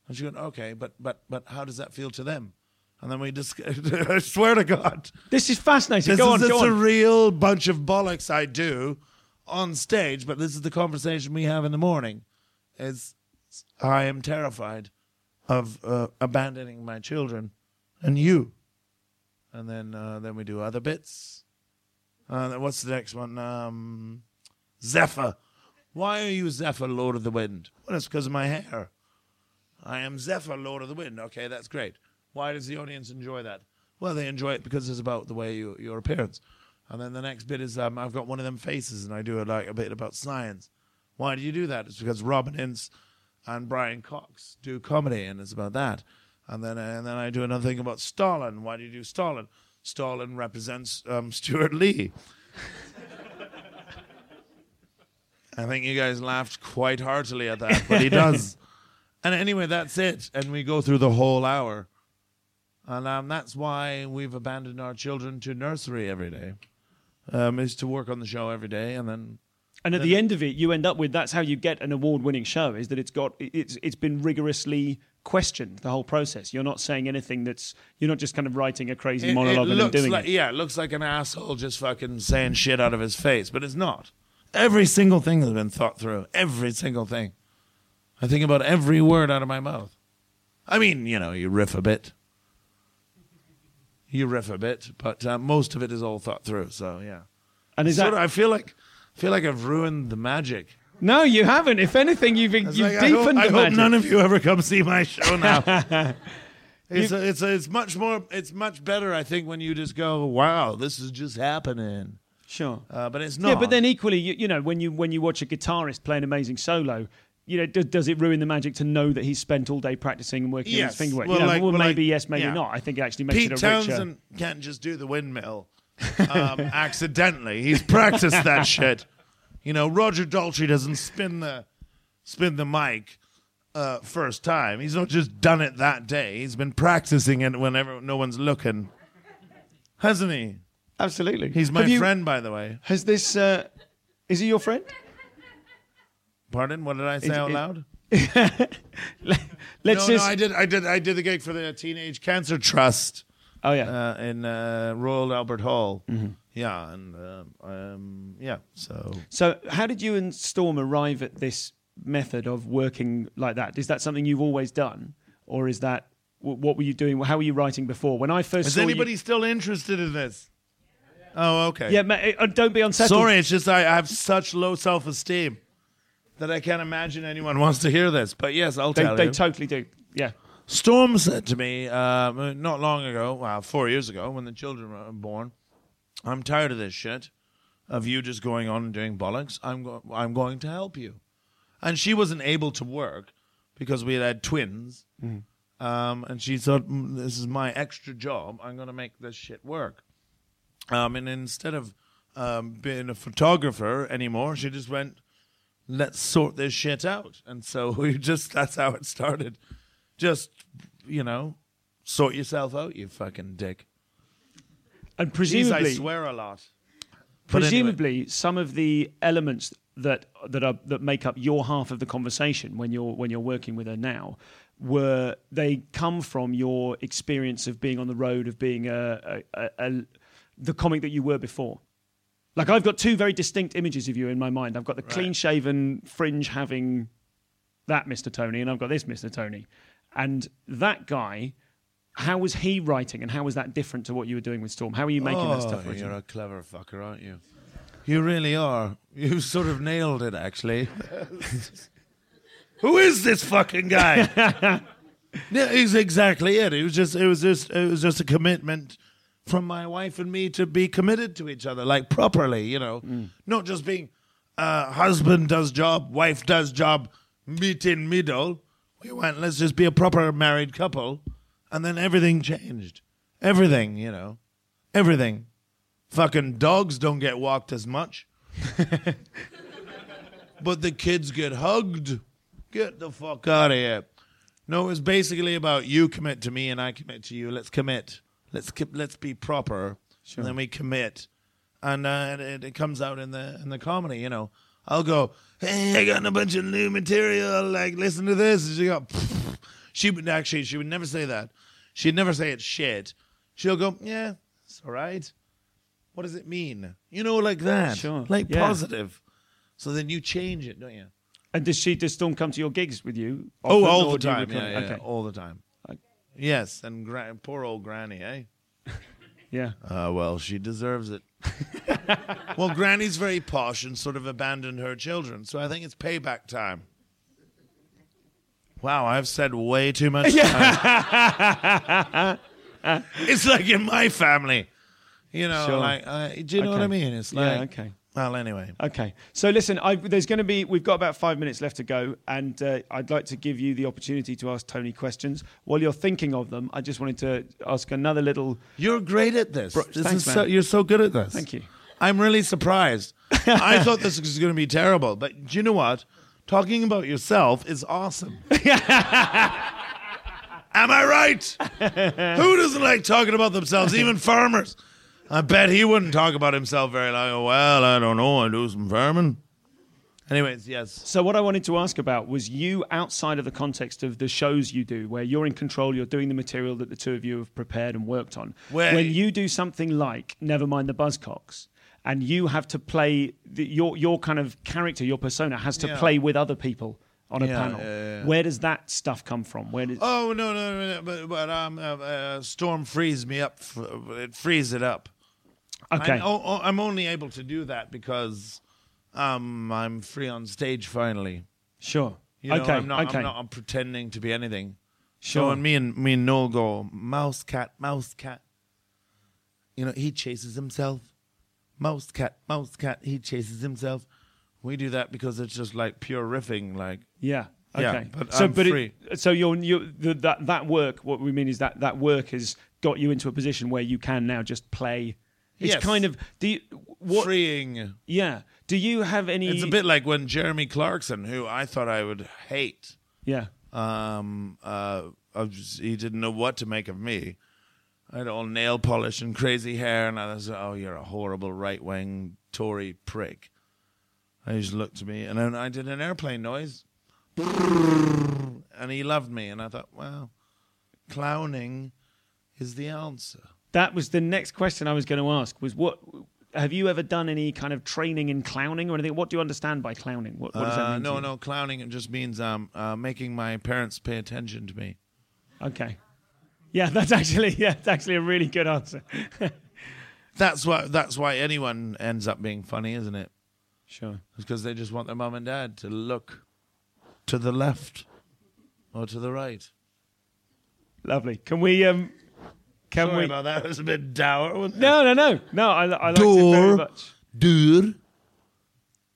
And she goes, okay, but but but how does that feel to them? And then we just, [LAUGHS] I swear to God, This is fascinating. this go is on, it's go a real bunch of bollocks I do on stage, but this is the conversation we have in the morning. Is I am terrified of uh, abandoning my children and you, and then uh, then we do other bits. Uh, what's the next one? Um, Zephyr. Why are you Zephyr, Lord of the Wind? Well, it's because of my hair. I am Zephyr, Lord of the Wind. Okay, that's great. Why does the audience enjoy that? Well, they enjoy it because it's about the way you, your appearance. And then the next bit is um, I've got one of them faces, and I do a, like a bit about science. Why do you do that? It's because Robin Ince and Brian Cox do comedy, and it's about that. And then and then I do another thing about Stalin. Why do you do Stalin? Stalin represents um, Stewart Lee. [LAUGHS] I think you guys laughed quite heartily at that, but he does. [LAUGHS] and anyway, that's it. And we go through the whole hour. And um, that's why we've abandoned our children to nursery every day. Um, is to work on the show every day, and then And at the end of it, you end up with that's how you get an award-winning show is that it's got it's it's been rigorously questioned the whole process. You're not saying anything that's you're not just kind of writing a crazy It- monologue it and then doing like, it. Yeah, it looks like an asshole just fucking saying shit out of his face, but it's not. Every single thing has been thought through. Every single thing. I think about every word out of my mouth. I mean, you know, you riff a bit. You riff a bit, but uh, most of it is all thought through. So yeah. And is Sort that of- I feel like I feel like I've ruined the magic. no? You haven't. If anything, you've you've like, I hope, deepened I the hope magic. none of you ever come see my show [LAUGHS] now. it's a, it's a, it's much more it's much better I think when you just go wow this is just happening. Sure. Uh, but it's not. Yeah, but then equally, you, you know, when you when you watch a guitarist play an amazing solo, you know, does, does it ruin the magic to know that he's spent all day practicing and working on his finger work? Well, you know, like- well, well, maybe like- yes, maybe yeah. not. I think it actually makes Pete it a richer. Townshend can't just do the windmill um, [LAUGHS] accidentally. He's practiced that [LAUGHS] shit. You know, Roger Daltrey doesn't spin the spin the mic uh, first time. He's not just done it that day. He's been practicing it whenever no one's looking, hasn't he? Absolutely. He's my you- friend, by the way. Has this? Uh, is he your friend? Pardon? What did I say Is- out is- loud? [LAUGHS] Let's no, just. no, I did. I did. I did the gig for the Teenage Cancer Trust. oh yeah. uh, in uh, Royal Albert Hall. Yeah, and um, um, yeah, so So, how did you and Storm arrive at this method of working like that? Is that something you've always done, or is that wh- what were you doing? How were you writing before? When I first is anybody you, still interested in this? Oh, okay. yeah, ma- uh, don't be unsettled. Sorry, it's just I, I have such low self esteem that I can't imagine anyone [LAUGHS] wants to hear this. But yes, I'll they, tell they you. totally do. Yeah. Storm said to me um, not long ago, well, four years ago, when the children were born, I'm tired of this shit, of you just going on and doing bollocks. I'm go- I'm going to help you, and she wasn't able to work because we had had twins, um, and she thought "Mm, this is my extra job. I'm going to make this shit work. Um, and instead of um, being a photographer anymore, she just went, let's sort this shit out. And so [LAUGHS] we just, that's how it started. Just, you know, sort yourself out, you fucking dick. And Jeez, presumably, I swear a lot. But anyway. presumably, some of the elements that that are that make up your half of the conversation when you're when you're working with her now were they come from your experience of being on the road of being a, a, a, a the comic that you were before. Like I've got two very distinct images of you in my mind. I've got the clean-shaven, fringe-having that Mr. Tony, and I've got this Mr. Tony, and that guy. How was he writing, and how was that different to what you were doing with Storm? How are you making that oh, stuff? Oh. You're a clever fucker, aren't you? You really are. You sort of nailed it, actually. Who is this fucking guy? [LAUGHS] yeah, he's exactly it. It was just, it was just, it was just a commitment from my wife and me to be committed to each other, like properly, you know, not just being uh, husband does job, wife does job, meet in middle. We went, let's just be a proper married couple, and then everything changed. Everything, you know, everything. Fucking dogs don't get walked as much. [LAUGHS] but the kids get hugged. Get the fuck out of here. No, it was basically about you commit to me and I commit to you. Let's commit. Let's ki- let's be proper. And then we commit, and uh, it, it comes out in the in the comedy. You know, I'll go, hey, I got a bunch of new material. Like, listen to this. And she go, [LAUGHS] she would actually she would never say that. She'd never say it's shit. She'll go, yeah, it's all right. What does it mean? You know, like that. Sure. Like Yeah. positive. So then you change it, don't you? And does she just don't come to your gigs with you? Oh, all the time. Yeah, yeah, okay. all the time. Yes, and gra- poor old Granny, eh? [LAUGHS] Yeah. Uh, well, she deserves it. [LAUGHS] well, Granny's very posh and sort of abandoned her children, so I think it's payback time. Wow, I've said way too much. [LAUGHS] Time. it's like in my family, you know. Sure. Like, uh, do you know what Okay. I mean? It's like, Yeah, okay. Well, anyway, Okay. So listen, I, there's going to be we've got about five minutes left to go, and uh, I'd like to give you the opportunity to ask Tony questions. While you're thinking of them, I just wanted to ask another little. you're great at this. Bro- this thanks, is so, you're so good at this. Thank you. I'm really surprised. [LAUGHS] I thought this was going to be terrible, but do you know what? Talking about yourself is awesome. [LAUGHS] Am I right? [LAUGHS] Who doesn't like talking about themselves? Even farmers. I bet he wouldn't talk about himself very long. Well, I don't know. I do some farming. Anyways, yes. So what I wanted to ask about was you outside of the context of the shows you do, where you're in control, you're doing the material that the two of you have prepared and worked on. Where- when you do something like Nevermind the Buzzcocks, and you have to play the, your your kind of character, your persona has to Yeah. play with other people on a Yeah, panel. yeah. Where does that stuff come from? Where does Oh no, no, no, no but, but um, uh, uh, storm frees me up. f- It frees it up. Okay? I'm, oh, oh, I'm only able to do that because um, I'm free on stage finally. Sure. You know, okay. I'm not, okay. I'm not pretending to be anything. Sure. So when me and me and Noel go, mouse cat, mouse cat. You know, he chases himself. Mouse cat, mouse cat. He chases himself. We do that because it's just like pure riffing. Like Yeah. Okay. Yeah, but so, I'm but free. It, so you're, you the, that that work. What we mean is that that work has got you into a position where you can now just play. It's Yes. kind of do you, what? freeing. Yeah. Do you have any? It's a bit like when Jeremy Clarkson, who I thought I would hate, Yeah. um, uh, he didn't know what to make of me. I had all nail polish and crazy hair, and I was, oh, you're a horrible right wing Tory prick. And he just looked at me, and then I did an airplane noise, and he loved me, and I thought, well, clowning is the answer. That was the next question I was going to ask. Was what? Have you ever done any kind of training in clowning or anything? What do you understand by clowning? What, what does that Uh, mean? to no, you? no, clowning it just means um, uh, making my parents pay attention to me. Okay. Yeah, that's actually [LAUGHS] yeah, that's actually a really good answer. [LAUGHS] That's why. That's why anyone ends up being funny, isn't it? sure. It's because they just want their mum and dad to look to the left or to the right. Lovely. Can we? Um, can Sorry we? about that. It was a bit dour. Wasn't it? No, no, no, no. I, I liked it very much. Dude.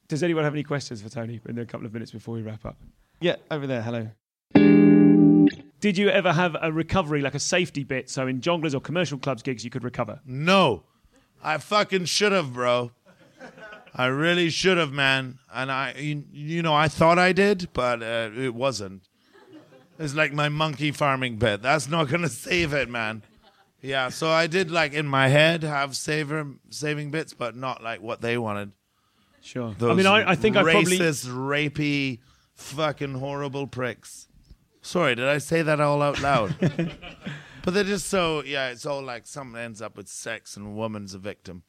Does anyone have any questions for Tony in a couple of minutes before we wrap up? Yeah, over there. Hello. Did you ever have a recovery, like a safety bit? So in Jongleurs or commercial clubs gigs, you could recover. No, I fucking should have, bro. I really should have, man. And I, you, you know, I thought I did, but uh, it wasn't. It's like my monkey farming bit. That's not gonna save it, man. Yeah, so I did like in my head have saver saving bits, but not like what they wanted. Sure. I mean, I, I think I probably. racist, rapey, fucking horrible pricks. Sorry, did I say that all out loud? [LAUGHS] but they're just so yeah. It's all like someone ends up with sex and a woman's a victim.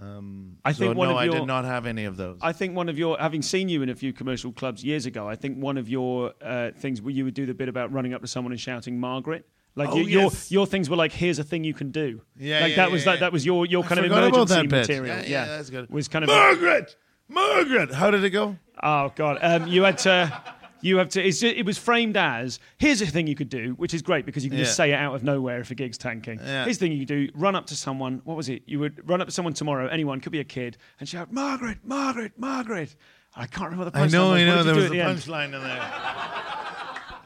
Um, I so think one no, of I did not have any of those. I think one of your, having seen you in a few commercial clubs years ago, I think one of your uh, things where you would do the bit about running up to someone and shouting "Margaret." Like Oh, your yes. your things were like, "Here's a thing you can do." Yeah, like yeah, that was yeah, that that was your your I kind of emergency material. Yeah, yeah, that's good. Was kind of Margaret, Margaret. How did it go? Oh god, um, you had to. You have to. It's just, it was framed as here's a thing you could do, which is great because you can just say it out of nowhere if a gig's tanking. Yeah. Here's the thing you could do: run up to someone. What was it? You would run up to someone tomorrow, anyone, could be a kid, and shout, "Margaret, Margaret, Margaret." I can't remember the punchline. I know. I know. There was a the punchline in there.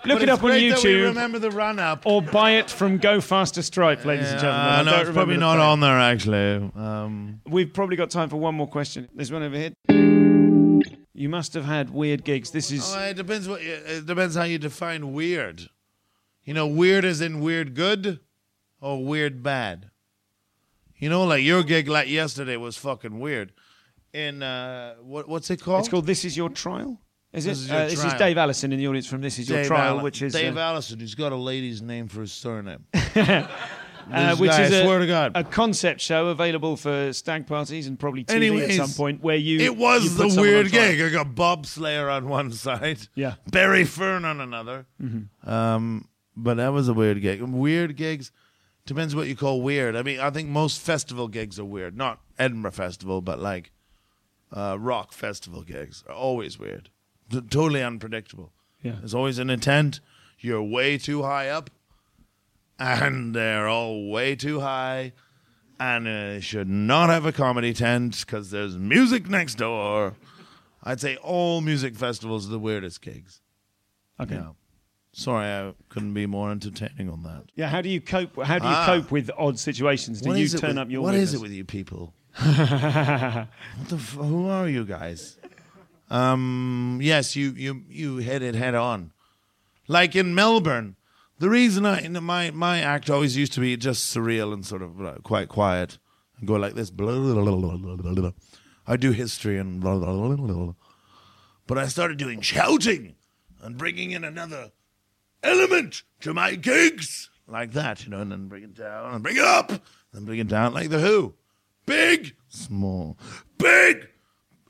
Look it up on great that we YouTube remember the run up. or buy it from Go Faster Stripe, ladies and gentlemen. I don't no, it's remember probably the not on there actually. Um, We've probably got time for one more question. There's one over here. You must have had weird gigs. This is. Oh, it depends what you, it depends how you define weird. You know, weird is in weird good or weird bad. You know, like your gig like yesterday was fucking weird. In uh, what what's it called? It's called This Is Your Trial. Is it? This Is uh, this is Dave Allison in the audience from This Is Your Dave Trial, Alli- which is Dave uh, Allison, who's got a lady's name for his surname. [LAUGHS] uh, which guy, is I a, swear to God. a concept show available for stag parties and probably TV Anyways, at some point where you. It was put the weird trial. gig. I got Bob Slayer on one side, Yeah. Barry Fern on another. Um, but that was a weird gig. Weird gigs depends what you call weird. I mean, I think most festival gigs are weird. Not Edinburgh Festival, but like uh, rock festival gigs are always weird. T- totally unpredictable. Yeah. There's always an intent. You're way too high up, and they're all way too high. And uh, should not have a comedy tent because there's music next door. I'd say all music festivals are the weirdest gigs. Okay. Yeah. Sorry, I couldn't be more entertaining on that. Yeah, how do you cope? How do you Ah. cope with odd situations? Do you turn with- up your? What is it with you people? [LAUGHS] what the? F- who are you guys? Um. Yes, you you you hit it head on. Like in Melbourne, the reason I my my act always used to be just surreal and sort of uh, quite quiet and go like this. Blah, blah, blah. I do history and but I started doing shouting and bringing in another element to my gigs like that, you know, and then bring it down and bring it up, and bring it down like the Who, big, small, big.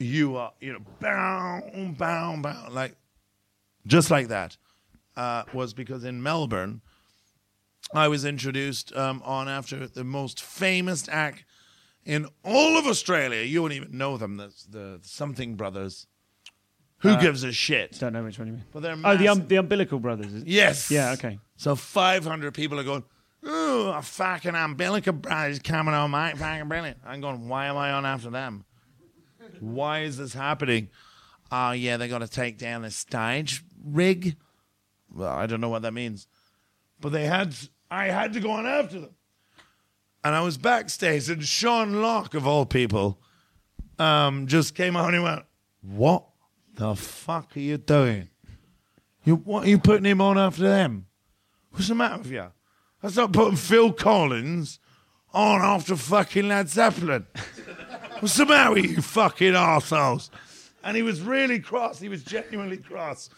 You are, you know, bow, bow, bow, like just like that. Uh, was because in Melbourne, I was introduced um, on after the most famous act in all of Australia. You won't even know them. The, the Something Brothers. Who gives a shit? Don't know which one you mean. But they're Oh, the um, the umbilical brothers. Yes. Yeah. Okay. So 500 people are going, oh, a fucking umbilical brother is coming on, mate. Fucking brilliant. I'm going, why am I on after them? Why is this happening? Oh, yeah, they got to take down the stage rig. Well, I don't know what that means. But they had, I had to go on after them. And I was backstage, and Sean Lock, of all people, um, just came out and he went, What the fuck are you doing? You, what are you putting him on after them? What's the matter with you? That's not putting Phil Collins on after fucking Led Zeppelin. [LAUGHS] What's the matter with you fucking arseholes? And he was really cross. He was genuinely cross.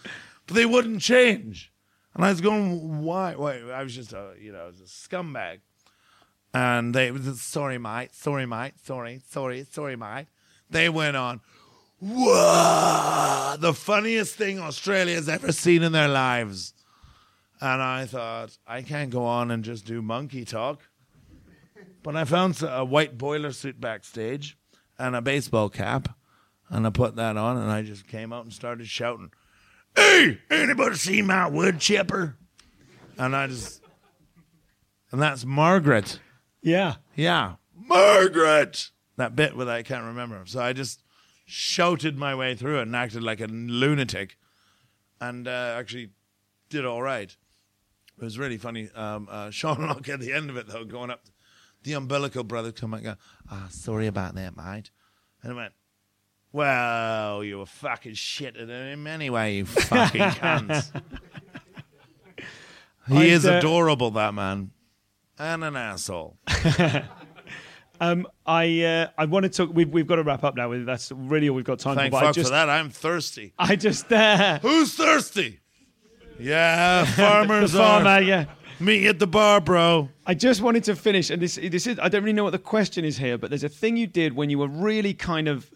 But they wouldn't change. And I was going, why? Why? I was just a, you know, I was a scumbag. And they was sorry, mate, sorry, mate, sorry, sorry, sorry, mate. They went on, whoa, the funniest thing Australia's ever seen in their lives. And I thought, I can't go on and just do monkey talk. But I found a white boiler suit backstage and a baseball cap. And I put that on and I just came out and started shouting, Hey, anybody see my wood chipper? And I just, and that's Margaret. Yeah. Yeah. Margaret! That bit that I can't remember. So I just shouted my way through it and acted like a lunatic and uh, actually did all right. It was really funny. Um, uh, [LAUGHS] Sean Lock at the end of it, though, going up, the umbilical brother come and go, ah, sorry about that, mate. And I went, well, you were fucking shitting him anyway, you fucking [LAUGHS] cunts. he I'd, is adorable, that man. And an asshole. [LAUGHS] Um, I uh, I want to talk. We've we've got to wrap up now. That's really all we've got time Thank for. I fuck just for that. I'm thirsty. I just uh, Who's thirsty? Yeah, [LAUGHS] farmers the farmer. are. Yeah. Me at the bar, bro. I just wanted to finish, and this this is I don't really know what the question is here, but there's a thing you did when you were really kind of.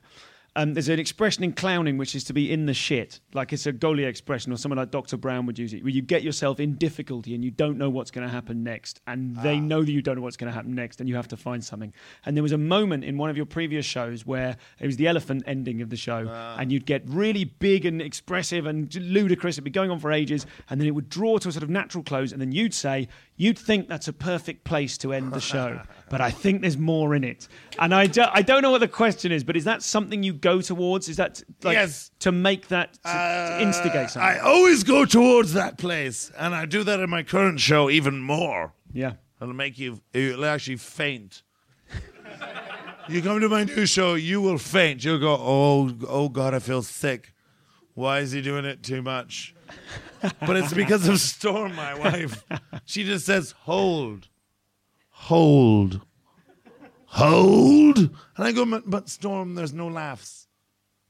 Um, there's an expression in clowning which is to be in the shit, like it's a Gaulier expression, or someone like Dr. Brown would use it, where you get yourself in difficulty and you don't know what's going to happen next, and they know that you don't know what's going to happen next, and you have to find something. And there was a moment in one of your previous shows where it was the elephant ending of the show, and you'd get really big and expressive and ludicrous. It'd be going on for ages, and then it would draw to a sort of natural close, and then you'd say, "You'd think that's a perfect place to end the show, [LAUGHS] but I think there's more in it." And I, do, I don't know what the question is, but is that something you go towards? Is that like Yes. to make that to, to uh, instigate something? I always go towards that place, and I do that in my current show even more. yeah. It'll make you, it'll actually faint. you come to my new show, you will faint. You'll go, oh, oh God, I feel sick. Why is he doing it too much? but it's because of Storm, my wife. She just says, hold, hold, hold. And I go, "But- Storm, there's no laughs.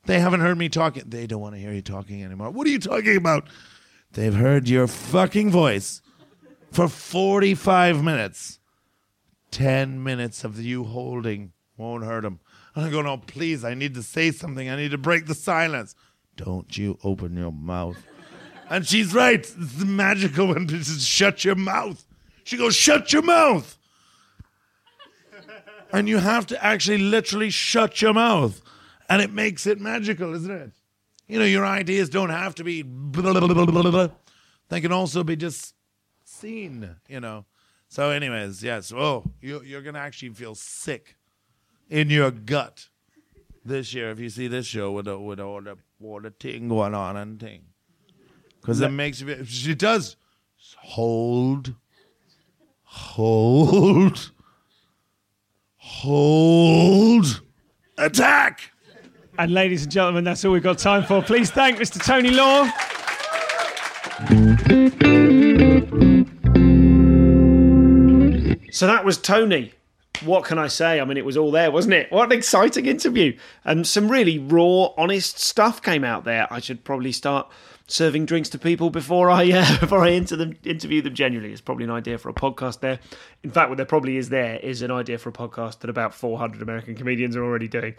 They haven't heard me talking. They don't want to hear you talking anymore. What are you talking about? They've heard your fucking voice for 45 minutes. 10 minutes of you holding won't hurt them. And I go, no, please, I need to say something. I need to break the silence. Don't you open your mouth. And she's right. It's magical when [LAUGHS] says, shut your mouth. She goes, shut your mouth. And you have to actually literally shut your mouth. And it makes it magical, isn't it? You know, your ideas don't have to be blah, blah, blah, blah, blah, blah. They can also be just seen, you know. So, anyways, yes. Oh, you, you're going to actually feel sick in your gut this year if you see this show with, the, with all, the, all the thing going on and thing. Because it makes you, she does hold, hold, hold, attack. And ladies and gentlemen, that's all we've got time for. Please thank Mr. Tony Law. So that was Tony. What can I say? I mean, it was all there, wasn't it? What an exciting interview. And some really raw, honest stuff came out there. I should probably start serving drinks to people before I [LAUGHS] uh, before I inter them, interview them genuinely. It's probably an idea for a podcast there. In fact, what there probably is there is an idea for a podcast that about 400 American comedians are already doing.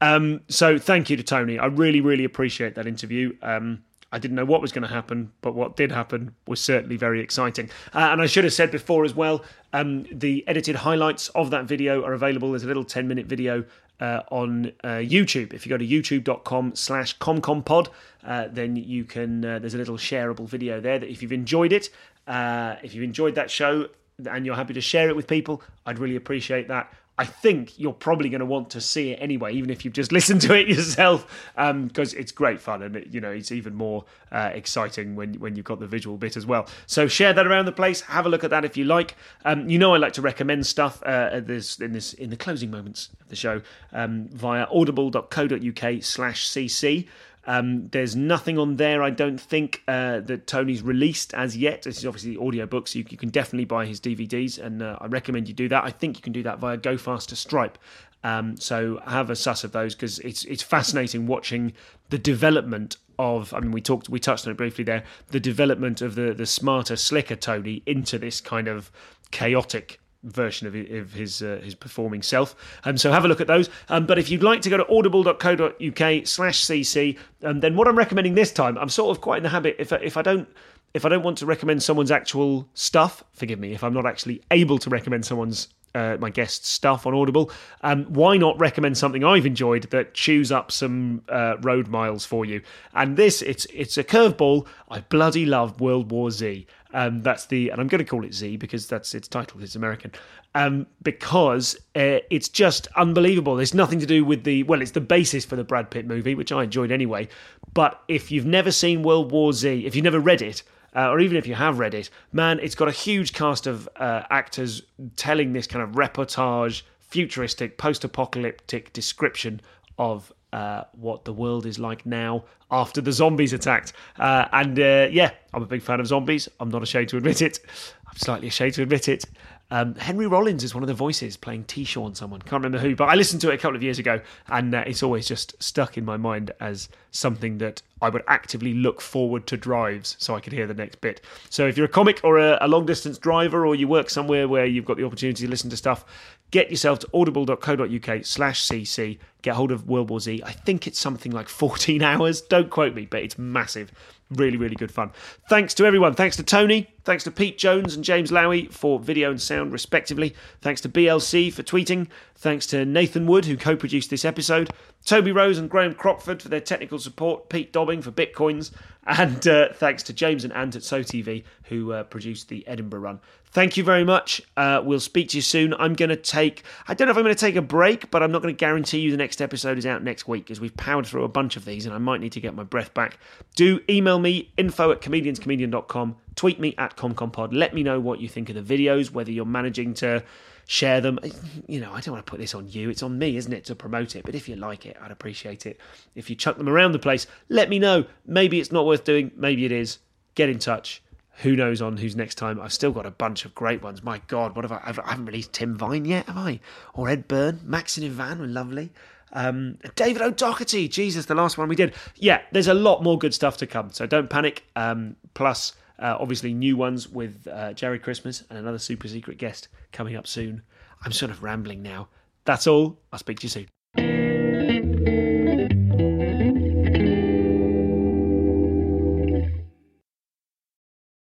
Um, so thank you to Tony. I really, really appreciate that interview. Um, I didn't know what was going to happen, but what did happen was certainly very exciting. Uh, and I should have said before as well, um, the edited highlights of that video are available. There's a little 10 minute video uh, on uh, YouTube. If you go to youtube.com slash comcompod, uh, then you can, uh, there's a little shareable video there that if you've enjoyed it, uh, if you've enjoyed that show and you're happy to share it with people, I'd really appreciate that. I think you're probably going to want to see it anyway, even if you've just [LAUGHS] listened to it yourself, because um, it's great fun and it, you know it's even more uh, exciting when when you've got the visual bit as well. So share that around the place. Have a look at that if you like. Um, you know I like to recommend stuff uh, this in this in the closing moments of the show um, via audible.co.uk/cc. Um, there's nothing on there, I don't think, uh, that Tony's released as yet. This is obviously the audio book, so you, you can definitely buy his DVDs, and uh, I recommend you do that. I think you can do that via Go Faster Stripe. Um, so have a suss of those because it's it's fascinating watching the development of. I mean, we talked, we touched on it briefly there. The development of the the smarter, slicker Tony into this kind of chaotic version of his uh, his performing self. Um, so have a look at those. Um, but if you'd like to go to audible.co.uk slash cc, um, then what I'm recommending this time, I'm sort of quite in the habit if if I don't if I don't want to recommend someone's actual stuff, forgive me if I'm not actually able to recommend someone's uh, my guest's stuff on Audible. Um, why not recommend something I've enjoyed that chews up some uh, road miles for you? And this, it's it's a curveball. I bloody love World War Z. Um, that's the, and I'm going to call it Z because that's its title. It's American. Um, because uh, it's just unbelievable. There's nothing to do with the, well, it's the basis for the Brad Pitt movie, which I enjoyed anyway. But if you've never seen World War Z, if you've never read it, uh, or even if you have read it, man, it's got a huge cast of uh, actors telling this kind of reportage, futuristic, post apocalyptic description of uh, what the world is like now after the zombies attacked. Uh, and uh, yeah, I'm a big fan of zombies. I'm not ashamed to admit it. I'm slightly ashamed to admit it. Um, Henry Rollins is one of the voices playing T. Sean, someone can't remember who, but I listened to it a couple of years ago, and uh, it's always just stuck in my mind as something that I would actively look forward to drives so I could hear the next bit. So if you're a comic or a, a long distance driver, or you work somewhere where you've got the opportunity to listen to stuff, get yourself to audible.co.uk slash cc. Get hold of World War Z. I think it's something like 14 [LAUGHS] hours. Don't quote me, but it's massive. Really, really good fun. Thanks to everyone. Thanks to Tony. Thanks to Pete Jones and James Lowy for video and sound, respectively. Thanks to BLC for tweeting. Thanks to Nathan Wood, who co produced this episode. Toby Rose and Graham Crockford for their technical support. Pete Dobbing for Bitcoins. And uh, thanks to James and Ant at SoTV, who uh, produced the Edinburgh run. Thank you very much. Uh, we'll speak to you soon. I'm going to take, I don't know if I'm going to take a break, but I'm not going to guarantee you the next episode is out next week as we've powered through a bunch of these and I might need to get my breath back. Do email me, info at comedianscomedian.com, tweet me at comcompod. Let me know what you think of the videos, whether you're managing to share them. You know, I don't want to put this on you. It's on me, isn't it, to promote it? But if you like it, I'd appreciate it. If you chuck them around the place, let me know. Maybe it's not worth doing. Maybe it is. Get in touch. Who knows on who's next time? I've still got a bunch of great ones. My God, what have I? I haven't released Tim Vine yet, have I? Or Ed Byrne, Max and Ivan were lovely. Um, David O'Doherty, Jesus, the last one we did. Yeah, there's a lot more good stuff to come, so don't panic. Um, plus, uh, obviously, new ones with uh, Jerry Christmas and another super secret guest coming up soon. I'm sort of rambling now. That's all. I'll speak to you soon.